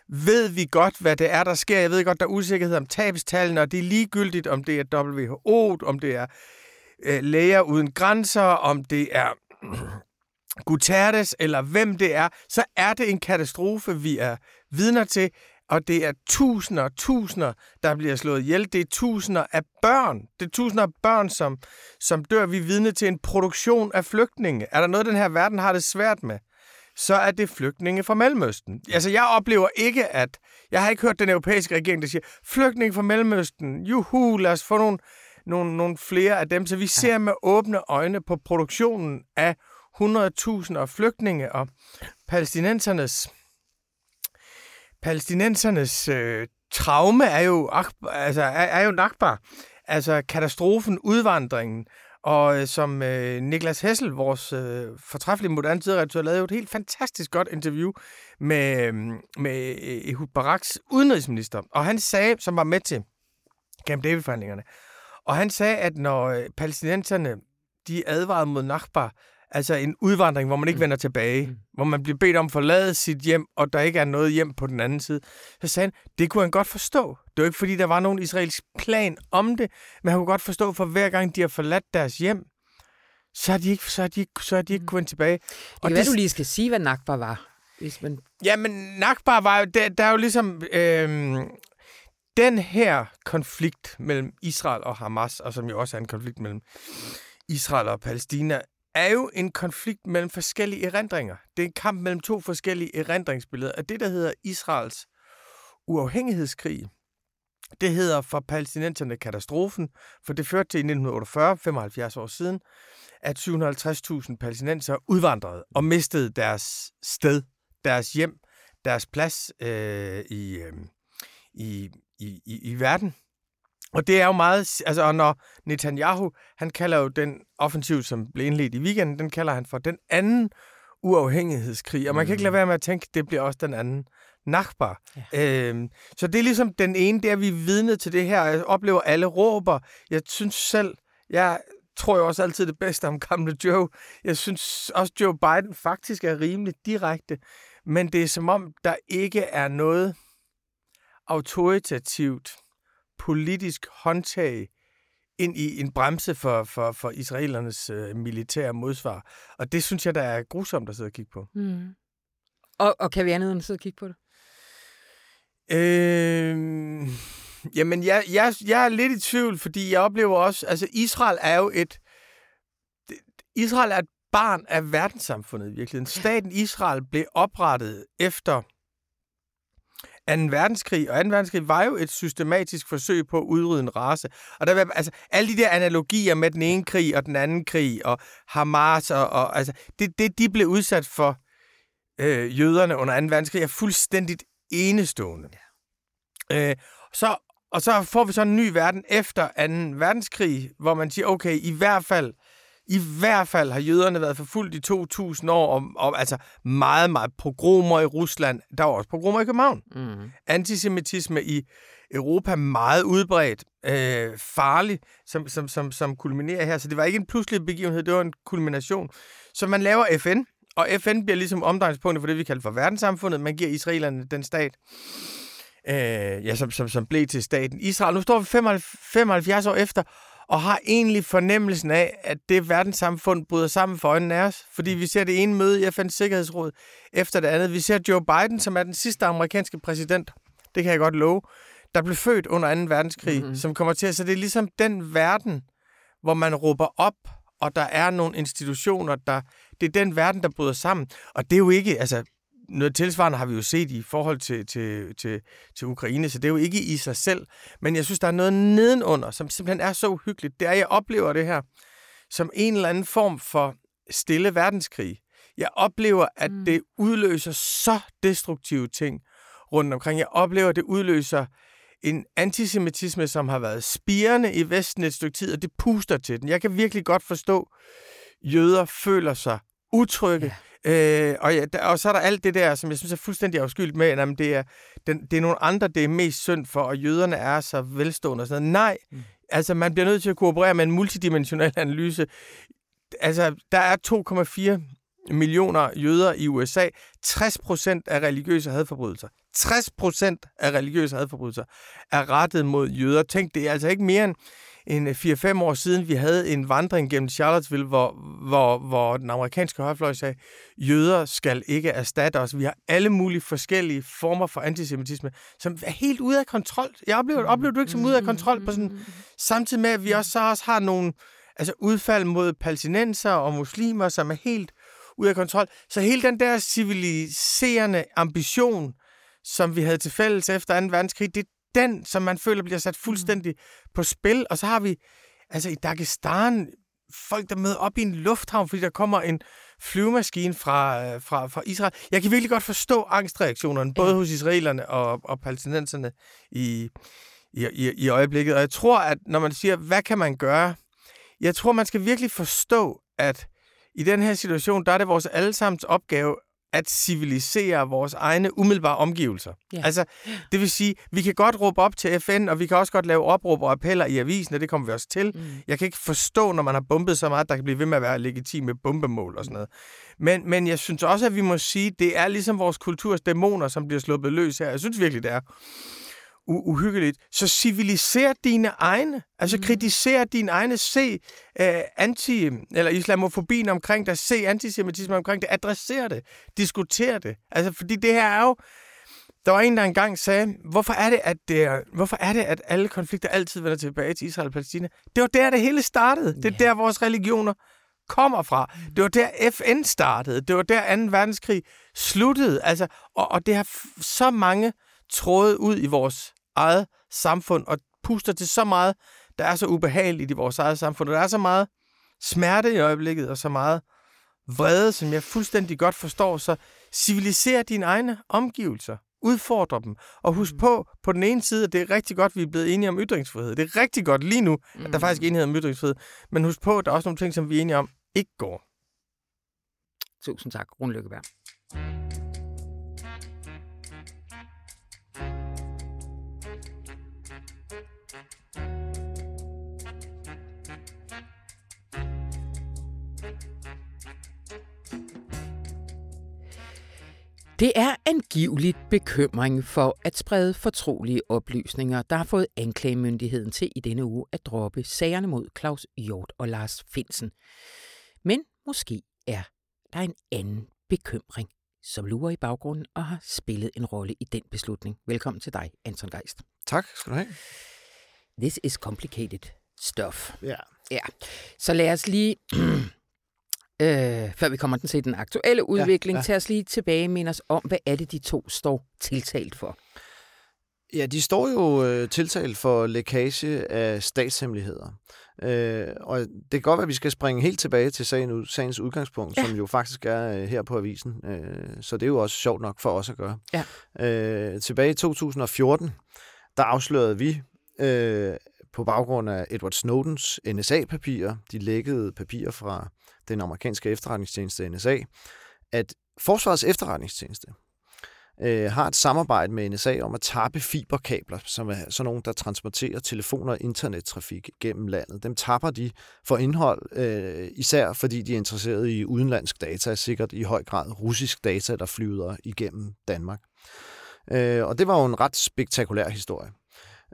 ved vi godt, hvad det er, der sker. Jeg ved godt, der er usikkerhed om tabstallene, og det er ligegyldigt, om det er WHO, om det er øh, læger uden grænser, om det er Guterres, eller hvem det er, så er det en katastrofe, vi er vidner til, og det er tusinder og tusinder, der bliver slået ihjel. Det er tusinder af børn. Det er tusinder af børn, som, som dør. Vi er vidne til en produktion af flygtninge. Er der noget, den her verden har det svært med? Så er det flygtninge fra Mellemøsten. Altså, jeg oplever ikke, at... Jeg har ikke hørt den europæiske regering, der siger, flygtninge fra Mellemøsten, juhu, lad os få nogle, nogle, nogle flere af dem. Så vi ser med åbne øjne på produktionen af 100.000 af flygtninge og palæstinensernes palæstinensernes øh, traume er jo, altså, er, er jo nakbar. Altså katastrofen, udvandringen, og øh, som øh, Niklas Hessel, vores øh, fortræffelige moderne tidredaktør, lavede jo et helt fantastisk godt interview med, øhm, øh, med Ehud Baraks udenrigsminister. Og han sagde, som var med til Camp David-forhandlingerne, og han sagde, at når øh, palæstinenserne de advarede mod Nakba, altså en udvandring, hvor man ikke mm. vender tilbage, mm. hvor man bliver bedt om at forlade sit hjem, og der ikke er noget hjem på den anden side. Så sagde han, det kunne han godt forstå. Det var ikke, fordi der var nogen israelsk plan om det, men han kunne godt forstå, for hver gang de har forladt deres hjem, så har de ikke, så har de, så har de ikke mm. kunnet tilbage. Det og det, du lige skal sige, hvad Nakba var. Hvis man... Ja, men Nakba var jo, der, der er jo ligesom... Øh, den her konflikt mellem Israel og Hamas, og som jo også er en konflikt mellem Israel og Palæstina, er jo en konflikt mellem forskellige erindringer. Det er en kamp mellem to forskellige erindringsbilleder. Og det, der hedder Israels uafhængighedskrig, det hedder for palæstinenserne katastrofen, for det førte til i 1948, 75 år siden, at 750.000 palæstinenser udvandrede og mistede deres sted, deres hjem, deres plads øh, i, øh, i, i, i, i verden. Og det er jo meget, altså når Netanyahu, han kalder jo den offensiv, som blev indledt i weekenden, den kalder han for den anden uafhængighedskrig. Og man kan ikke lade mm. være med at tænke, det bliver også den anden Nakba. Ja. Øhm, så det er ligesom den ene, der vi er vidne til det her. Jeg oplever alle råber. Jeg synes selv, jeg tror jo også altid det bedste om gamle Joe. Jeg synes også, Joe Biden faktisk er rimelig direkte. Men det er som om, der ikke er noget autoritativt politisk håndtag ind i en bremse for, for, for israelernes øh, militære modsvar. Og det synes jeg, der er grusomt at sidde og kigge på. Mm. Og, og kan vi andet end sidde og kigge på det? Øh, jamen, jeg, jeg, jeg er lidt i tvivl, fordi jeg oplever også, altså Israel er jo et, Israel er et barn af verdenssamfundet i virkeligheden. Staten Israel blev oprettet efter 2. verdenskrig, og 2. verdenskrig var jo et systematisk forsøg på at udrydde en race. Og der var, altså, alle de der analogier med den ene krig og den anden krig, og Hamas, og, og altså, det, det, de blev udsat for øh, jøderne under 2. verdenskrig, er fuldstændigt enestående. Ja. Øh, så, og så får vi så en ny verden efter 2. verdenskrig, hvor man siger, okay, i hvert fald i hvert fald har jøderne været forfulgt i 2000 år, og, og altså meget, meget pogromer i Rusland. Der var også pogromer i København. Mm. Antisemitisme i Europa meget udbredt, øh, farlig, som, som, som, som kulminerer her. Så det var ikke en pludselig begivenhed, det var en kulmination. Så man laver FN, og FN bliver ligesom omdrejningspunktet for det, vi kalder for verdenssamfundet. Man giver israelerne den stat, øh, ja, som, som, som blev til staten Israel. Nu står vi 75 år efter, og har egentlig fornemmelsen af, at det verdenssamfund bryder sammen for øjnene af os, fordi vi ser det ene møde i FN's Sikkerhedsråd efter det andet. Vi ser Joe Biden, som er den sidste amerikanske præsident, det kan jeg godt love, der blev født under 2. verdenskrig, mm-hmm. som kommer til at... Så det er ligesom den verden, hvor man råber op, og der er nogle institutioner, der... Det er den verden, der bryder sammen. Og det er jo ikke... Altså, noget tilsvarende har vi jo set i forhold til, til, til, til Ukraine, så det er jo ikke i sig selv. Men jeg synes, der er noget nedenunder, som simpelthen er så uhyggeligt. Det er, jeg oplever det her som en eller anden form for stille verdenskrig. Jeg oplever, at mm. det udløser så destruktive ting rundt omkring. Jeg oplever, at det udløser en antisemitisme, som har været spirende i Vesten et stykke tid, og det puster til den. Jeg kan virkelig godt forstå, jøder føler sig utrygge. Ja. Øh, og, ja, der, og så er der alt det der, som jeg synes er fuldstændig afskyldt med, at det, er, den, det er nogle andre, det er mest synd for, og jøderne er så velstående og sådan noget. Nej, mm. altså man bliver nødt til at kooperere med en multidimensionel analyse. Altså, der er 2,4 millioner jøder i USA. 60 procent af religiøse hadforbrydelser. 60 procent af religiøse hadforbrydelser er rettet mod jøder. Tænk, det er altså ikke mere end en 4-5 år siden, vi havde en vandring gennem Charlottesville, hvor, hvor, hvor den amerikanske højrefløj sagde, jøder skal ikke erstatte os. Vi har alle mulige forskellige former for antisemitisme, som er helt ude af kontrol. Jeg oplever, oplever du ikke som ude af kontrol, på sådan, samtidig med, at vi også, så også har nogle altså udfald mod palæstinenser og muslimer, som er helt ud af kontrol. Så hele den der civiliserende ambition, som vi havde til fælles efter 2. verdenskrig, det den, som man føler bliver sat fuldstændig mm. på spil. Og så har vi altså i Dagestan folk, der møder op i en lufthavn, fordi der kommer en flyvemaskine fra, fra, fra Israel. Jeg kan virkelig godt forstå angstreaktionerne, både hos israelerne og, og palæstinenserne i, i, i, i øjeblikket. Og jeg tror, at når man siger, hvad kan man gøre? Jeg tror, man skal virkelig forstå, at i den her situation, der er det vores allesammens opgave at civilisere vores egne umiddelbare omgivelser. Ja. Altså, det vil sige, vi kan godt råbe op til FN, og vi kan også godt lave opråb og appeller i avisen, og det kommer vi også til. Mm. Jeg kan ikke forstå, når man har bombet så meget, der kan blive ved med at være legitime bombemål og sådan noget. Men, men jeg synes også, at vi må sige, det er ligesom vores kulturs dæmoner, som bliver sluppet løs her. Jeg synes virkelig, det er uhyggeligt. Så civiliser dine egne. Altså mm. kritiser dine egne. Se uh, anti, eller islamofobien omkring dig. Se antisemitisme omkring det. Adresser det. Diskuter det. Altså, fordi det her er jo... Der var en, der engang sagde, hvorfor er det, at, det er, hvorfor er det, at alle konflikter altid vender tilbage til Israel og Palæstina? Det var der, det hele startede. Det er der, vores religioner kommer fra. Det var der, FN startede. Det var der, 2. verdenskrig sluttede. Altså, og, og det har så mange tråde ud i vores eget samfund og puster til så meget, der er så ubehageligt i vores eget samfund. Og der er så meget smerte i øjeblikket, og så meget vrede, som jeg fuldstændig godt forstår. Så civiliser dine egne omgivelser. Udfordre dem. Og husk mm. på, på den ene side, at det er rigtig godt, at vi er blevet enige om ytringsfrihed. Det er rigtig godt lige nu, at der er faktisk mm. enighed om ytringsfrihed. Men husk på, at der er også nogle ting, som vi er enige om, ikke går. Tusind tak, Rune Lykkeberg. Det er angiveligt bekymring for at sprede fortrolige oplysninger, der har fået anklagemyndigheden til i denne uge at droppe sagerne mod Claus Hjort og Lars Finsen. Men måske er der en anden bekymring, som lurer i baggrunden og har spillet en rolle i den beslutning. Velkommen til dig, Anton Geist. Tak skal du have. This is complicated stuff. Ja. Ja. Så lad os lige øh, før vi kommer til den aktuelle udvikling, ja, ja. tag os lige tilbage med os om, hvad er det, de to står tiltalt for? Ja, de står jo øh, tiltalt for lækage af statshemmeligheder. Øh, og det kan godt være, at vi skal springe helt tilbage til sagen, sagens udgangspunkt, ja. som jo faktisk er øh, her på avisen. Øh, så det er jo også sjovt nok for os at gøre. Ja. Øh, tilbage i 2014, der afslørede vi øh, på baggrund af Edward Snowdens NSA-papirer, de lækkede papirer fra den amerikanske efterretningstjeneste NSA, at Forsvarets efterretningstjeneste øh, har et samarbejde med NSA om at tappe fiberkabler, som er sådan nogle, der transporterer telefoner og internettrafik gennem landet. Dem tapper de for indhold, øh, især fordi de er interesseret i udenlandsk data, sikkert i høj grad russisk data, der flyder igennem Danmark. Øh, og det var jo en ret spektakulær historie.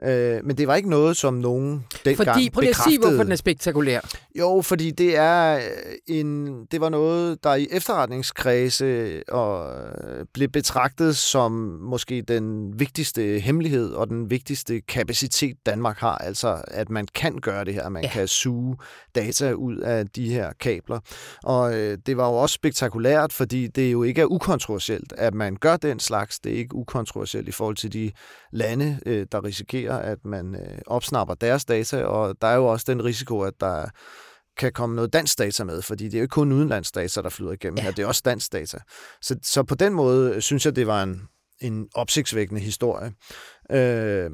Øh, men det var ikke noget, som nogen dengang Fordi, prøv lige at sige, hvorfor den er spektakulær. Jo, fordi det er øh, en, det var noget, der i efterretningskredse og øh, blev betragtet som måske den vigtigste hemmelighed og den vigtigste kapacitet, Danmark har. Altså, at man kan gøre det her, man ja. kan suge data ud af de her kabler. Og øh, det var jo også spektakulært, fordi det jo ikke er ukontroversielt, at man gør den slags. Det er ikke ukontroversielt i forhold til de lande, øh, der risikerer, at man øh, opsnapper deres data, og der er jo også den risiko, at der kan komme noget dansk data med, fordi det er jo ikke kun udenlandsdata, der flyder igennem ja. her, det er også dansk data. Så, så på den måde synes jeg, det var en, en opsigtsvækkende historie. Øh,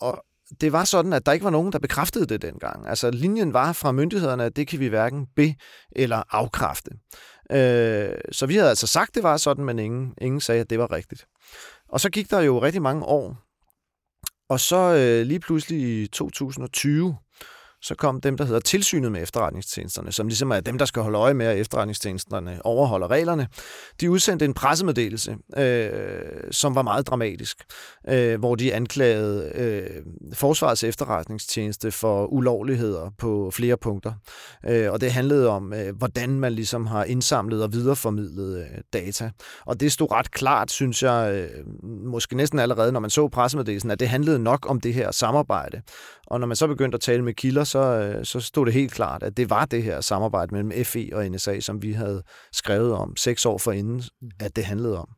og det var sådan, at der ikke var nogen, der bekræftede det dengang. Altså linjen var fra myndighederne, at det kan vi hverken be- eller afkræfte. Øh, så vi havde altså sagt, det var sådan, men ingen, ingen sagde, at det var rigtigt. Og så gik der jo rigtig mange år, og så øh, lige pludselig i 2020, så kom dem, der hedder tilsynet med efterretningstjenesterne, som ligesom er dem, der skal holde øje med, at efterretningstjenesterne overholder reglerne. De udsendte en pressemeddelelse, øh, som var meget dramatisk, øh, hvor de anklagede øh, Forsvarets efterretningstjeneste for ulovligheder på flere punkter. Øh, og det handlede om, øh, hvordan man ligesom har indsamlet og videreformidlet øh, data. Og det stod ret klart, synes jeg, øh, måske næsten allerede, når man så pressemeddelelsen, at det handlede nok om det her samarbejde. Og når man så begyndte at tale med kilder, så, øh, så stod det helt klart, at det var det her samarbejde mellem FE og NSA, som vi havde skrevet om seks år forinden, mm. at det handlede om.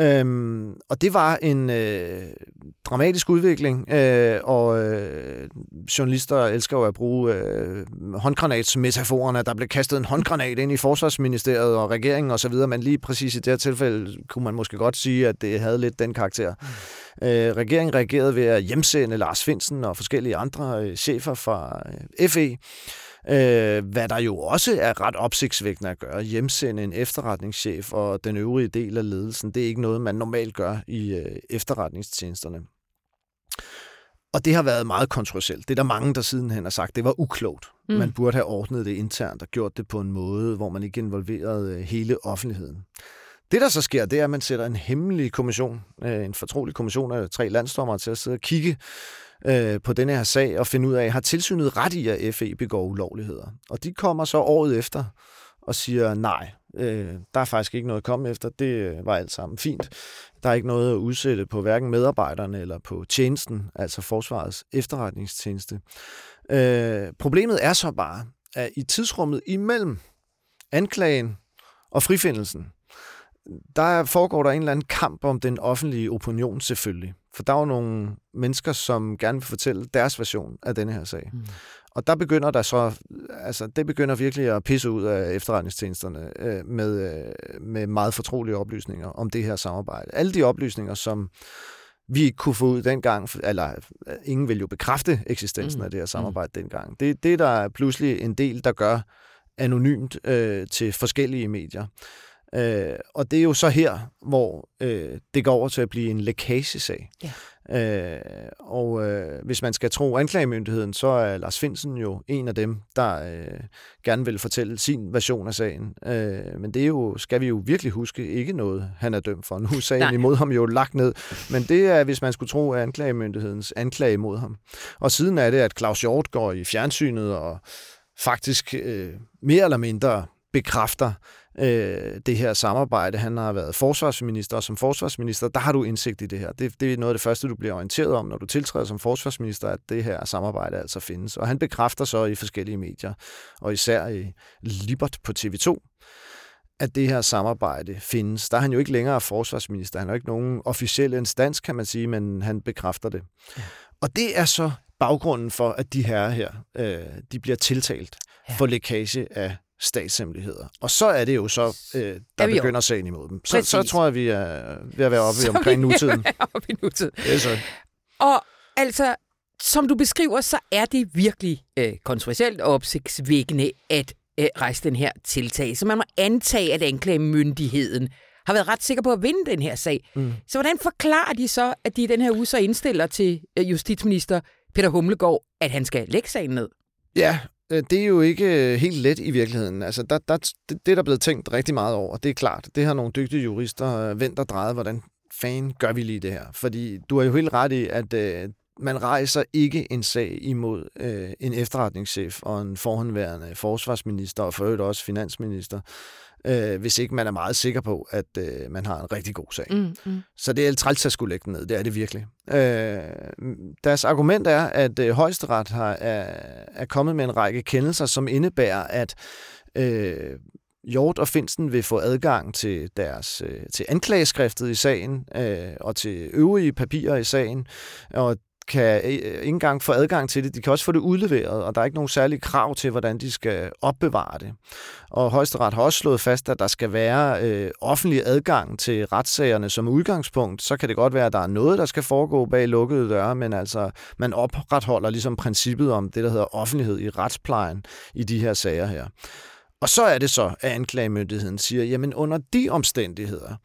Øhm, og det var en øh, dramatisk udvikling, øh, og øh, journalister elsker jo at bruge øh, håndgranatsmetaforerne. Der blev kastet en håndgranat ind i Forsvarsministeriet og regeringen osv., men lige præcis i det her tilfælde kunne man måske godt sige, at det havde lidt den karakter. Mm. Øh, regeringen reagerede ved at hjemsende Lars Finsen og forskellige andre øh, chefer fra øh, FE, Øh, hvad der jo også er ret opsigtsvækkende at gøre. Hjemsende en efterretningschef og den øvrige del af ledelsen, det er ikke noget, man normalt gør i øh, efterretningstjenesterne. Og det har været meget kontroversielt. Det er der mange, der sidenhen har sagt, det var uklogt. Mm. Man burde have ordnet det internt og gjort det på en måde, hvor man ikke involverede øh, hele offentligheden. Det, der så sker, det er, at man sætter en hemmelig kommission, øh, en fortrolig kommission af tre landsdommer til at sidde og kigge øh, på denne her sag og finde ud af, har tilsynet ret i, at FE begår ulovligheder? Og de kommer så året efter og siger, nej, øh, der er faktisk ikke noget at komme efter, det øh, var alt sammen fint. Der er ikke noget at udsætte på hverken medarbejderne eller på tjenesten, altså Forsvarets efterretningstjeneste. Øh, problemet er så bare, at i tidsrummet imellem anklagen og frifindelsen, der foregår der en eller anden kamp om den offentlige opinion selvfølgelig. For der er jo nogle mennesker, som gerne vil fortælle deres version af denne her sag. Mm. Og der begynder der så, altså det begynder virkelig at pisse ud af efterretningstjenesterne øh, med, øh, med meget fortrolige oplysninger om det her samarbejde. Alle de oplysninger, som vi ikke kunne få ud dengang, eller øh, ingen vil jo bekræfte eksistensen mm. af det her samarbejde mm. dengang. Det, det er der pludselig en del, der gør anonymt øh, til forskellige medier. Øh, og det er jo så her, hvor øh, det går over til at blive en lækagesag. Ja. Øh, og øh, hvis man skal tro anklagemyndigheden, så er Lars Finsen jo en af dem, der øh, gerne vil fortælle sin version af sagen. Øh, men det er jo, skal vi jo virkelig huske, ikke noget, han er dømt for. Nu er sagen Nej. imod ham jo lagt ned. Men det er, hvis man skulle tro, anklagemyndighedens anklage imod ham. Og siden er det, at Claus Hjort går i fjernsynet og faktisk øh, mere eller mindre bekræfter, øh, det her samarbejde. Han har været forsvarsminister, og som forsvarsminister, der har du indsigt i det her. Det, det er noget af det første, du bliver orienteret om, når du tiltræder som forsvarsminister, at det her samarbejde altså findes. Og han bekræfter så i forskellige medier, og især i Libert på TV2, at det her samarbejde findes. Der er han jo ikke længere forsvarsminister. Han har ikke nogen officiel instans, kan man sige, men han bekræfter det. Ja. Og det er så baggrunden for, at de her her, øh, de bliver tiltalt ja. for lækage af statshemmeligheder. Og så er det jo så, øh, der begynder sagen imod dem. Så, så tror jeg, vi er ved at være oppe i omkring nutiden. oppe i nutiden. Ja, så. Og altså, som du beskriver, så er det virkelig øh, kontroversielt og opsigtsvækkende at øh, rejse den her tiltag. Så man må antage, at anklagemyndigheden har været ret sikker på at vinde den her sag. Mm. Så hvordan forklarer de så, at de i den her uge så indstiller til øh, justitsminister Peter Humlegård, at han skal lægge sagen ned? Ja, Øh, det er jo ikke øh, helt let i virkeligheden. Altså, der, der, det, det er der blevet tænkt rigtig meget over, det er klart. Det har nogle dygtige jurister øh, vendt og drejet, hvordan fanden gør vi lige det her? Fordi du har jo helt ret i, at øh, man rejser ikke en sag imod øh, en efterretningschef og en forhåndværende forsvarsminister og for øvrigt også finansminister, øh, hvis ikke man er meget sikker på, at øh, man har en rigtig god sag. Mm, mm. Så det er træls at skulle lægge den ned, det er det virkelig. Øh, deres argument er, at øh, højesteret har, er, er kommet med en række kendelser, som indebærer, at øh, Hjort og Finsten vil få adgang til deres øh, til anklageskriftet i sagen øh, og til øvrige papirer i sagen, og kan øh, øh, ikke engang få adgang til det. De kan også få det udleveret, og der er ikke nogen særlige krav til, hvordan de skal opbevare det. Og højesteret har også slået fast, at der skal være øh, offentlig adgang til retssagerne som udgangspunkt. Så kan det godt være, at der er noget, der skal foregå bag lukkede døre, men altså man opretholder ligesom princippet om det, der hedder offentlighed i retsplejen i de her sager her. Og så er det så, at anklagemyndigheden siger, jamen under de omstændigheder,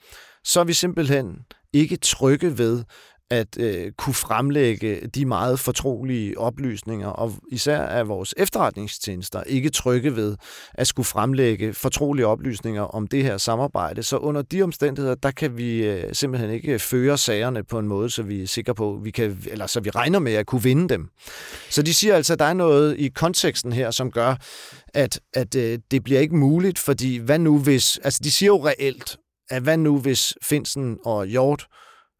så er vi simpelthen ikke trygge ved, at øh, kunne fremlægge de meget fortrolige oplysninger, og især at vores efterretningstjenester ikke trygge ved at skulle fremlægge fortrolige oplysninger om det her samarbejde. Så under de omstændigheder, der kan vi øh, simpelthen ikke føre sagerne på en måde, så vi er sikre på, vi kan, eller så vi regner med at kunne vinde dem. Så de siger altså, at der er noget i konteksten her, som gør, at, at øh, det bliver ikke muligt, fordi hvad nu hvis, altså de siger jo reelt, at hvad nu hvis Finsen og Hjort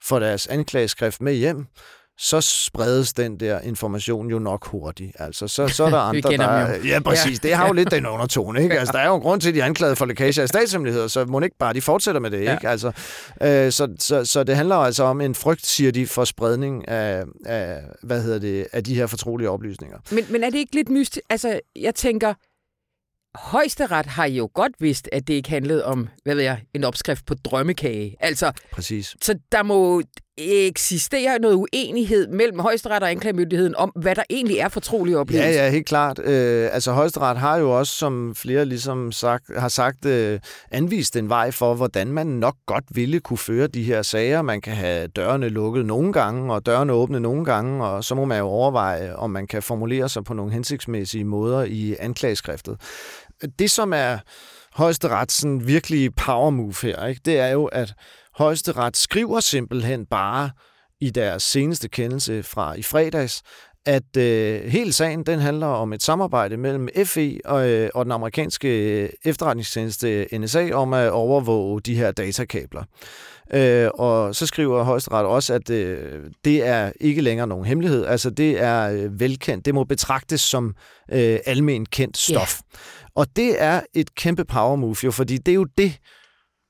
får deres anklageskrift med hjem, så spredes den der information jo nok hurtigt. Altså, så, så er der andre, der... Ja, præcis. Ja. Det har jo lidt den undertone, ikke? Altså, der er jo en grund til, at de er anklaget for lækage af statshemmeligheder, så må ikke bare de fortsætter med det, ikke? Altså, øh, så, så, så det handler altså om en frygt, siger de, for spredning af, af, hvad hedder det, af de her fortrolige oplysninger. Men, men er det ikke lidt mystisk? Altså, jeg tænker, Højesteret har jo godt vidst, at det ikke handlede om, hvad ved jeg, en opskrift på drømmekage. Altså, Præcis. Så der må eksistere noget uenighed mellem højesteret og anklagemyndigheden om, hvad der egentlig er fortrolige oplevelser. Ja, ja, helt klart. Øh, altså højesteret har jo også, som flere ligesom sagt, har sagt, øh, anvist en vej for, hvordan man nok godt ville kunne føre de her sager. Man kan have dørene lukket nogle gange, og dørene åbne nogle gange, og så må man jo overveje, om man kan formulere sig på nogle hensigtsmæssige måder i anklageskriftet det, som er højesterets virkelige power move her, ikke, det er jo, at højesteret skriver simpelthen bare i deres seneste kendelse fra i fredags, at øh, hele sagen den handler om et samarbejde mellem FE og, øh, og den amerikanske efterretningstjeneste NSA om at overvåge de her datakabler. Øh, og så skriver højesteret også, at øh, det er ikke længere nogen hemmelighed. Altså det er øh, velkendt. Det må betragtes som øh, almen kendt stof. Yeah. Og det er et kæmpe power move, jo, fordi det er jo det,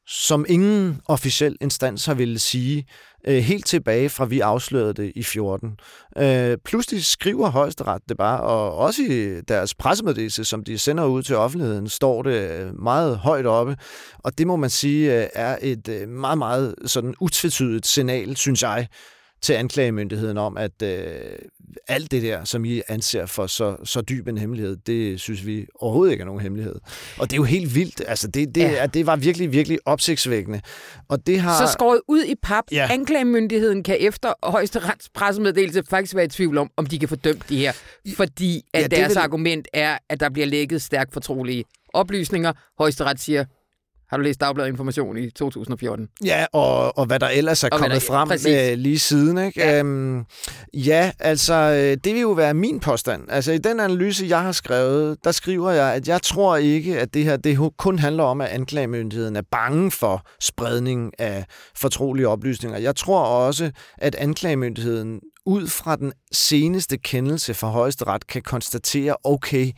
som ingen officiel instans har ville sige øh, helt tilbage fra vi afslørede det i 14. Øh, pludselig skriver højesteret det bare, og også i deres pressemeddelelse, som de sender ud til offentligheden, står det øh, meget højt oppe, og det må man sige øh, er et øh, meget, meget sådan utvetydigt signal, synes jeg, til anklagemyndigheden om, at øh, alt det der, som I anser for så, så dyb en hemmelighed, det synes vi overhovedet ikke er nogen hemmelighed. Og det er jo helt vildt. Altså, det, det, ja. det var virkelig, virkelig opsigtsvækkende. Og det har... Så skåret ud i pap. Ja. Anklagemyndigheden kan efter højesterets pressemeddelelse faktisk være i tvivl om, om de kan fordømme de her. Fordi at ja, deres vil... argument er, at der bliver lækket stærkt fortrolige oplysninger. Højesteret siger, har du læst Dagbladet Information i 2014? Ja, og, og hvad der ellers er og kommet der, frem øh, lige siden. Ikke? Ja. Øhm, ja, altså, øh, det vil jo være min påstand. Altså, i den analyse, jeg har skrevet, der skriver jeg, at jeg tror ikke, at det her det kun handler om, at anklagemyndigheden er bange for spredning af fortrolige oplysninger. Jeg tror også, at anklagemyndigheden ud fra den seneste kendelse fra højesteret kan konstatere, okay,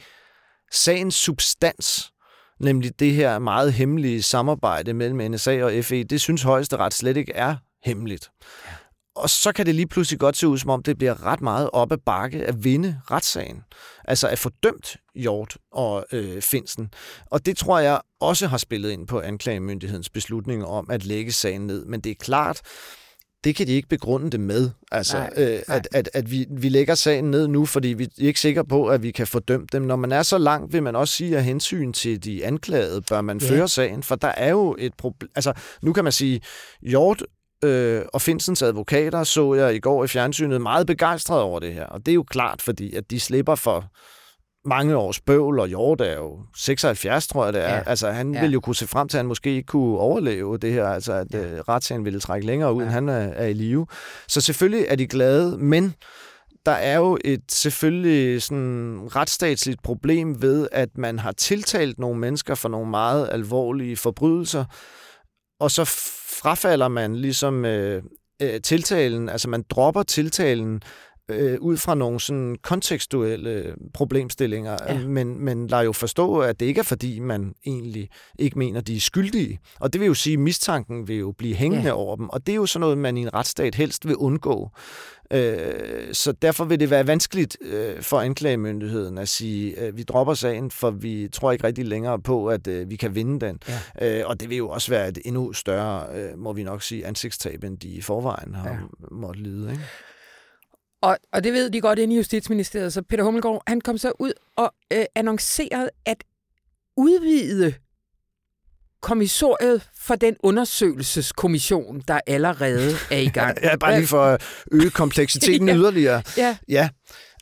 sagens substans nemlig det her meget hemmelige samarbejde mellem NSA og FE, det synes højesteret slet ikke er hemmeligt. Ja. Og så kan det lige pludselig godt se ud, som om det bliver ret meget op ad bakke at vinde retssagen. Altså at få dømt Hjort og øh, Finsen. Og det tror jeg også har spillet ind på anklagemyndighedens beslutning om at lægge sagen ned. Men det er klart, det kan de ikke begrunde det med. Altså, nej, øh, nej. at, at, at vi, vi lægger sagen ned nu, fordi vi er ikke sikre på, at vi kan fordømme dem. Når man er så langt, vil man også sige, at hensyn til de anklagede, bør man ja. føre sagen, for der er jo et problem. Altså, nu kan man sige, Hjort øh, og Finsens advokater så jeg i går i fjernsynet meget begejstrede over det her. Og det er jo klart, fordi at de slipper for mange års bøvl, og Hjort er jo 76, tror jeg det er. Ja. Altså, han ja. ville jo kunne se frem til, at han måske ikke kunne overleve det her, altså at ja. uh, retssagen ville trække længere ud, ja. end han er, er i live. Så selvfølgelig er de glade, men der er jo et selvfølgelig sådan retsstatsligt problem ved, at man har tiltalt nogle mennesker for nogle meget alvorlige forbrydelser, og så frafalder man ligesom øh, øh, tiltalen, altså man dropper tiltalen øh, ud fra nogle sådan kontekstuelle problemstillinger, ja. men, men lader jo forstå, at det ikke er fordi, man egentlig ikke mener, de er skyldige. Og det vil jo sige, at mistanken vil jo blive hængende ja. over dem, og det er jo sådan noget, man i en retsstat helst vil undgå. Øh, så derfor vil det være vanskeligt øh, for anklagemyndigheden at sige, at vi dropper sagen, for vi tror ikke rigtig længere på, at øh, vi kan vinde den. Ja. Og det vil jo også være et endnu større, må vi nok sige, ansigtstab, end de i forvejen har ja. måttet lide. Ikke? Og, og det ved de godt inde i Justitsministeriet, så Peter Hummelgaard, han kom så ud og øh, annoncerede, at udvide kommissoriet for den undersøgelseskommission, der allerede er i gang. ja, bare lige for at øge kompleksiteten ja. yderligere. Ja. ja.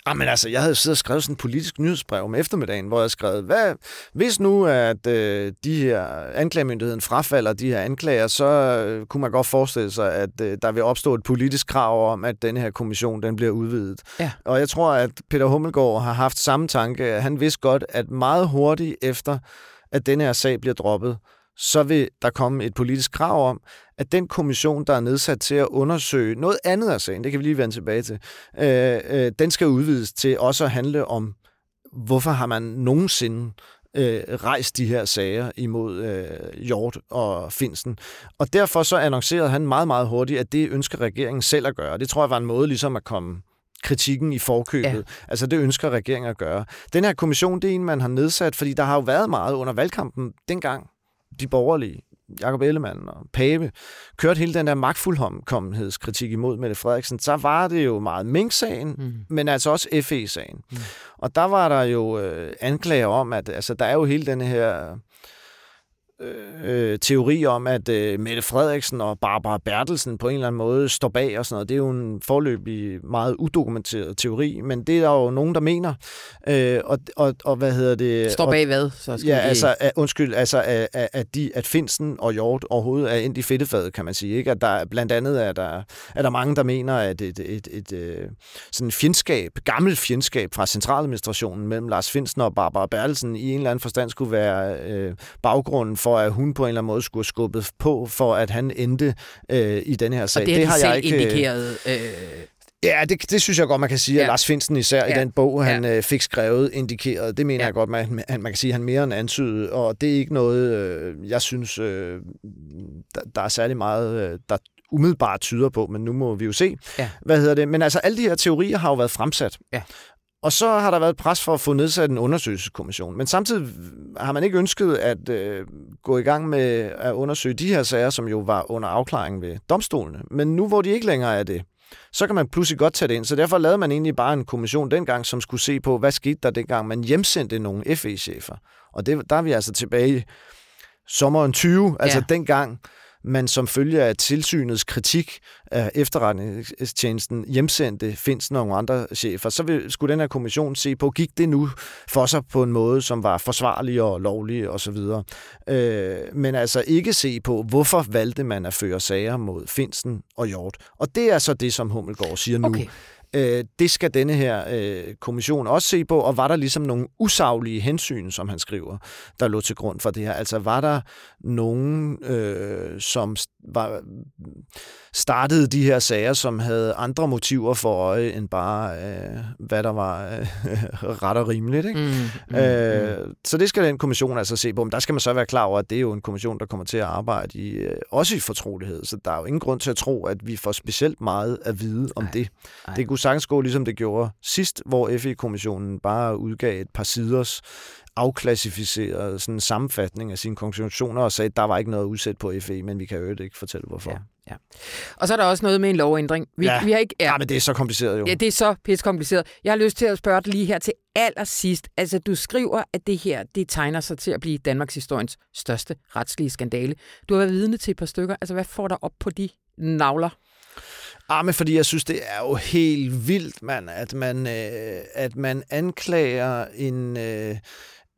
Jamen altså, jeg havde siddet og skrevet sådan en politisk nyhedsbrev om eftermiddagen, hvor jeg skrev, hvad, hvis nu at øh, de her anklagemyndigheden frafalder de her anklager, så øh, kunne man godt forestille sig, at øh, der vil opstå et politisk krav om, at den her kommission den bliver udvidet. Ja. Og jeg tror, at Peter Hummelgaard har haft samme tanke. Han vidste godt, at meget hurtigt efter, at den her sag bliver droppet, så vil der komme et politisk krav om, at den kommission, der er nedsat til at undersøge noget andet af sagen, det kan vi lige vende tilbage til, øh, øh, den skal udvides til også at handle om, hvorfor har man nogensinde øh, rejst de her sager imod øh, Hjort og Finsen. Og derfor så annoncerede han meget, meget hurtigt, at det ønsker regeringen selv at gøre. Det tror jeg var en måde ligesom at komme kritikken i forkøbet. Ja. Altså det ønsker regeringen at gøre. Den her kommission, det er en, man har nedsat, fordi der har jo været meget under valgkampen dengang de borgerlige, Jakob Ellemann og Pape, kørte hele den der magtfuldkommenhedskritik imod Mette Frederiksen, så var det jo meget Mink-sagen, mm. men altså også FE-sagen. Mm. Og der var der jo øh, anklager om, at altså, der er jo hele den her øh, teori om, at øh, Mette Frederiksen og Barbara Bertelsen på en eller anden måde står bag og sådan noget. Det er jo en forløbig meget udokumenteret teori, men det er der jo nogen, der mener. Øh, og, og, og hvad hedder det? Står bag og, hvad? Så skal ja, vi... altså, at, undskyld, altså at, at, de, at Finsen og Hjort overhovedet er ind i fedtefadet, kan man sige. Ikke? At der, blandt andet er der, er der mange, der mener, at et, et, et, et øh, sådan fjendskab, gammelt fjendskab fra centraladministrationen mellem Lars Finsen og Barbara Bertelsen i en eller anden forstand skulle være øh, baggrunden for, at hun på en eller anden måde skulle skubbet på, for at han endte øh, i den her sag. Og det, det har jeg ikke indikeret... Øh... Ja, det, det synes jeg godt, man kan sige, ja. at Lars Finsen især ja. i den bog, han ja. øh, fik skrevet, indikeret. Det mener ja. jeg godt, man, man kan sige, at han mere end antydede, og det er ikke noget, øh, jeg synes, øh, der, der er særlig meget, øh, der umiddelbart tyder på, men nu må vi jo se. Ja. Hvad hedder det? Men altså, alle de her teorier har jo været fremsat. Ja. Og så har der været pres for at få nedsat en undersøgelseskommission. Men samtidig har man ikke ønsket at øh, gå i gang med at undersøge de her sager, som jo var under afklaring ved domstolene. Men nu hvor de ikke længere er det, så kan man pludselig godt tage det ind. Så derfor lavede man egentlig bare en kommission dengang, som skulle se på, hvad skete der dengang, man hjemsendte nogle FE-chefer. Og det, der er vi altså tilbage i sommeren 20, altså ja. dengang man som følge af tilsynets kritik af efterretningstjenesten hjemsendte Finsen og nogle andre chefer, så vil, skulle den her kommission se på, gik det nu for sig på en måde, som var forsvarlig og lovlig osv. Øh, men altså ikke se på, hvorfor valgte man at føre sager mod Finsen og Hjort. Og det er så det, som Hummelgaard siger nu. Øh, det skal denne her øh, kommission også se på, og var der ligesom nogle usaglige hensyn, som han skriver, der lå til grund for det her? Altså var der nogen, øh, som var, startede de her sager, som havde andre motiver for øje, end bare, øh, hvad der var øh, ret og rimeligt. Ikke? Mm, mm, øh, mm. Så det skal den kommission altså se på. Men der skal man så være klar over, at det er jo en kommission, der kommer til at arbejde i, øh, også i fortrolighed. Så der er jo ingen grund til at tro, at vi får specielt meget at vide om ej, det. Ej. Det kunne sagtens gå, ligesom det gjorde sidst, hvor FE-kommissionen bare udgav et par siders afklassificeret sådan en sammenfatning af sine konklusioner og sagde, at der var ikke noget at udsætte på FE, men vi kan jo ikke fortælle, hvorfor. Ja. Ja. Og så er der også noget med en lovændring. Vi, ja. vi har ikke, ja. ja, men det er så kompliceret jo. Ja, det er så pisse kompliceret. Jeg har lyst til at spørge dig lige her til allersidst. Altså, du skriver, at det her, det tegner sig til at blive Danmarks historiens største retslige skandale. Du har været vidne til et par stykker. Altså, hvad får der op på de navler? Ah, men fordi jeg synes, det er jo helt vildt, mand, at man, øh, at man anklager en, øh,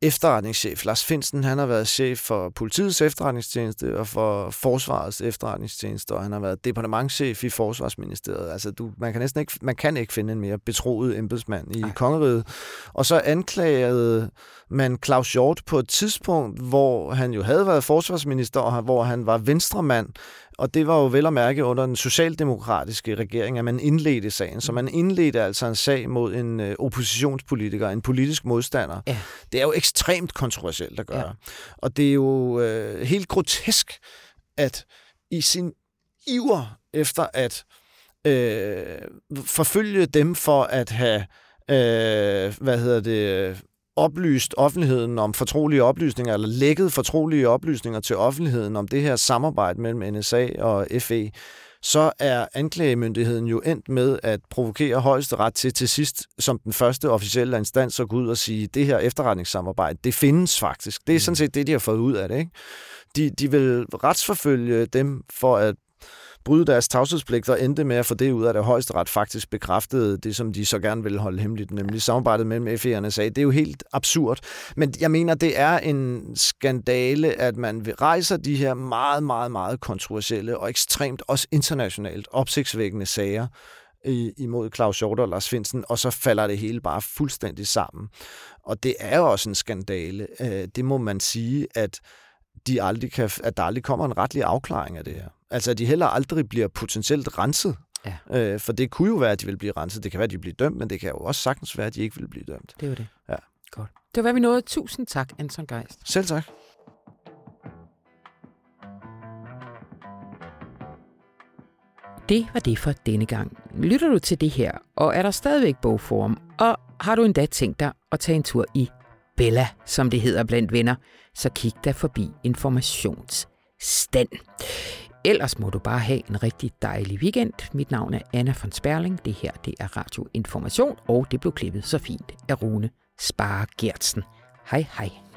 efterretningschef. Lars Finsen, han har været chef for politiets efterretningstjeneste og for forsvarets efterretningstjeneste, og han har været departementchef i forsvarsministeriet. Altså, du, man, kan næsten ikke, man kan ikke finde en mere betroet embedsmand i Ej. kongeriget. Og så anklagede man Claus Hjort på et tidspunkt, hvor han jo havde været forsvarsminister, og hvor han var venstremand, og det var jo vel at mærke under den socialdemokratiske regering, at man indledte sagen. Så man indledte altså en sag mod en øh, oppositionspolitiker, en politisk modstander. Ja. Det er jo ekstremt kontroversielt at gøre. Ja. Og det er jo øh, helt grotesk, at i sin iver efter at øh, forfølge dem for at have øh, hvad hedder det, oplyst offentligheden om fortrolige oplysninger, eller lækket fortrolige oplysninger til offentligheden om det her samarbejde mellem NSA og FE, så er anklagemyndigheden jo endt med at provokere højesteret til til sidst som den første officielle instans at gå ud og sige, det her efterretningssamarbejde, det findes faktisk. Det er sådan mm. set det, de har fået ud af det. Ikke? De, de vil retsforfølge dem for at bryde deres tavshedspligt og endte med at få det ud af det højesteret faktisk bekræftede det, som de så gerne ville holde hemmeligt, nemlig samarbejdet mellem FE og NSA. Det er jo helt absurd. Men jeg mener, det er en skandale, at man rejser de her meget, meget, meget kontroversielle og ekstremt også internationalt opsigtsvækkende sager imod Claus Hjort og Lars Finsen, og så falder det hele bare fuldstændig sammen. Og det er jo også en skandale. Øh, det må man sige, at de aldrig kan, at der aldrig kommer en retlig afklaring af det her. Altså, at de heller aldrig bliver potentielt renset. Ja. Øh, for det kunne jo være, at de vil blive renset. Det kan være, at de bliver dømt, men det kan jo også sagtens være, at de ikke vil blive dømt. Det er jo det. Ja. Godt. Det var, hvad vi nåede. Tusind tak, Anton Geist. Selv tak. Det var det for denne gang. Lytter du til det her, og er der stadigvæk bogform, og har du endda tænkt dig at tage en tur i Bella, som det hedder blandt venner, så kig da forbi informationsstand. Ellers må du bare have en rigtig dejlig weekend. Mit navn er Anna von Sperling. Det her det er Radio Information, og det blev klippet så fint af Rune Spare Gertsen. Hej hej.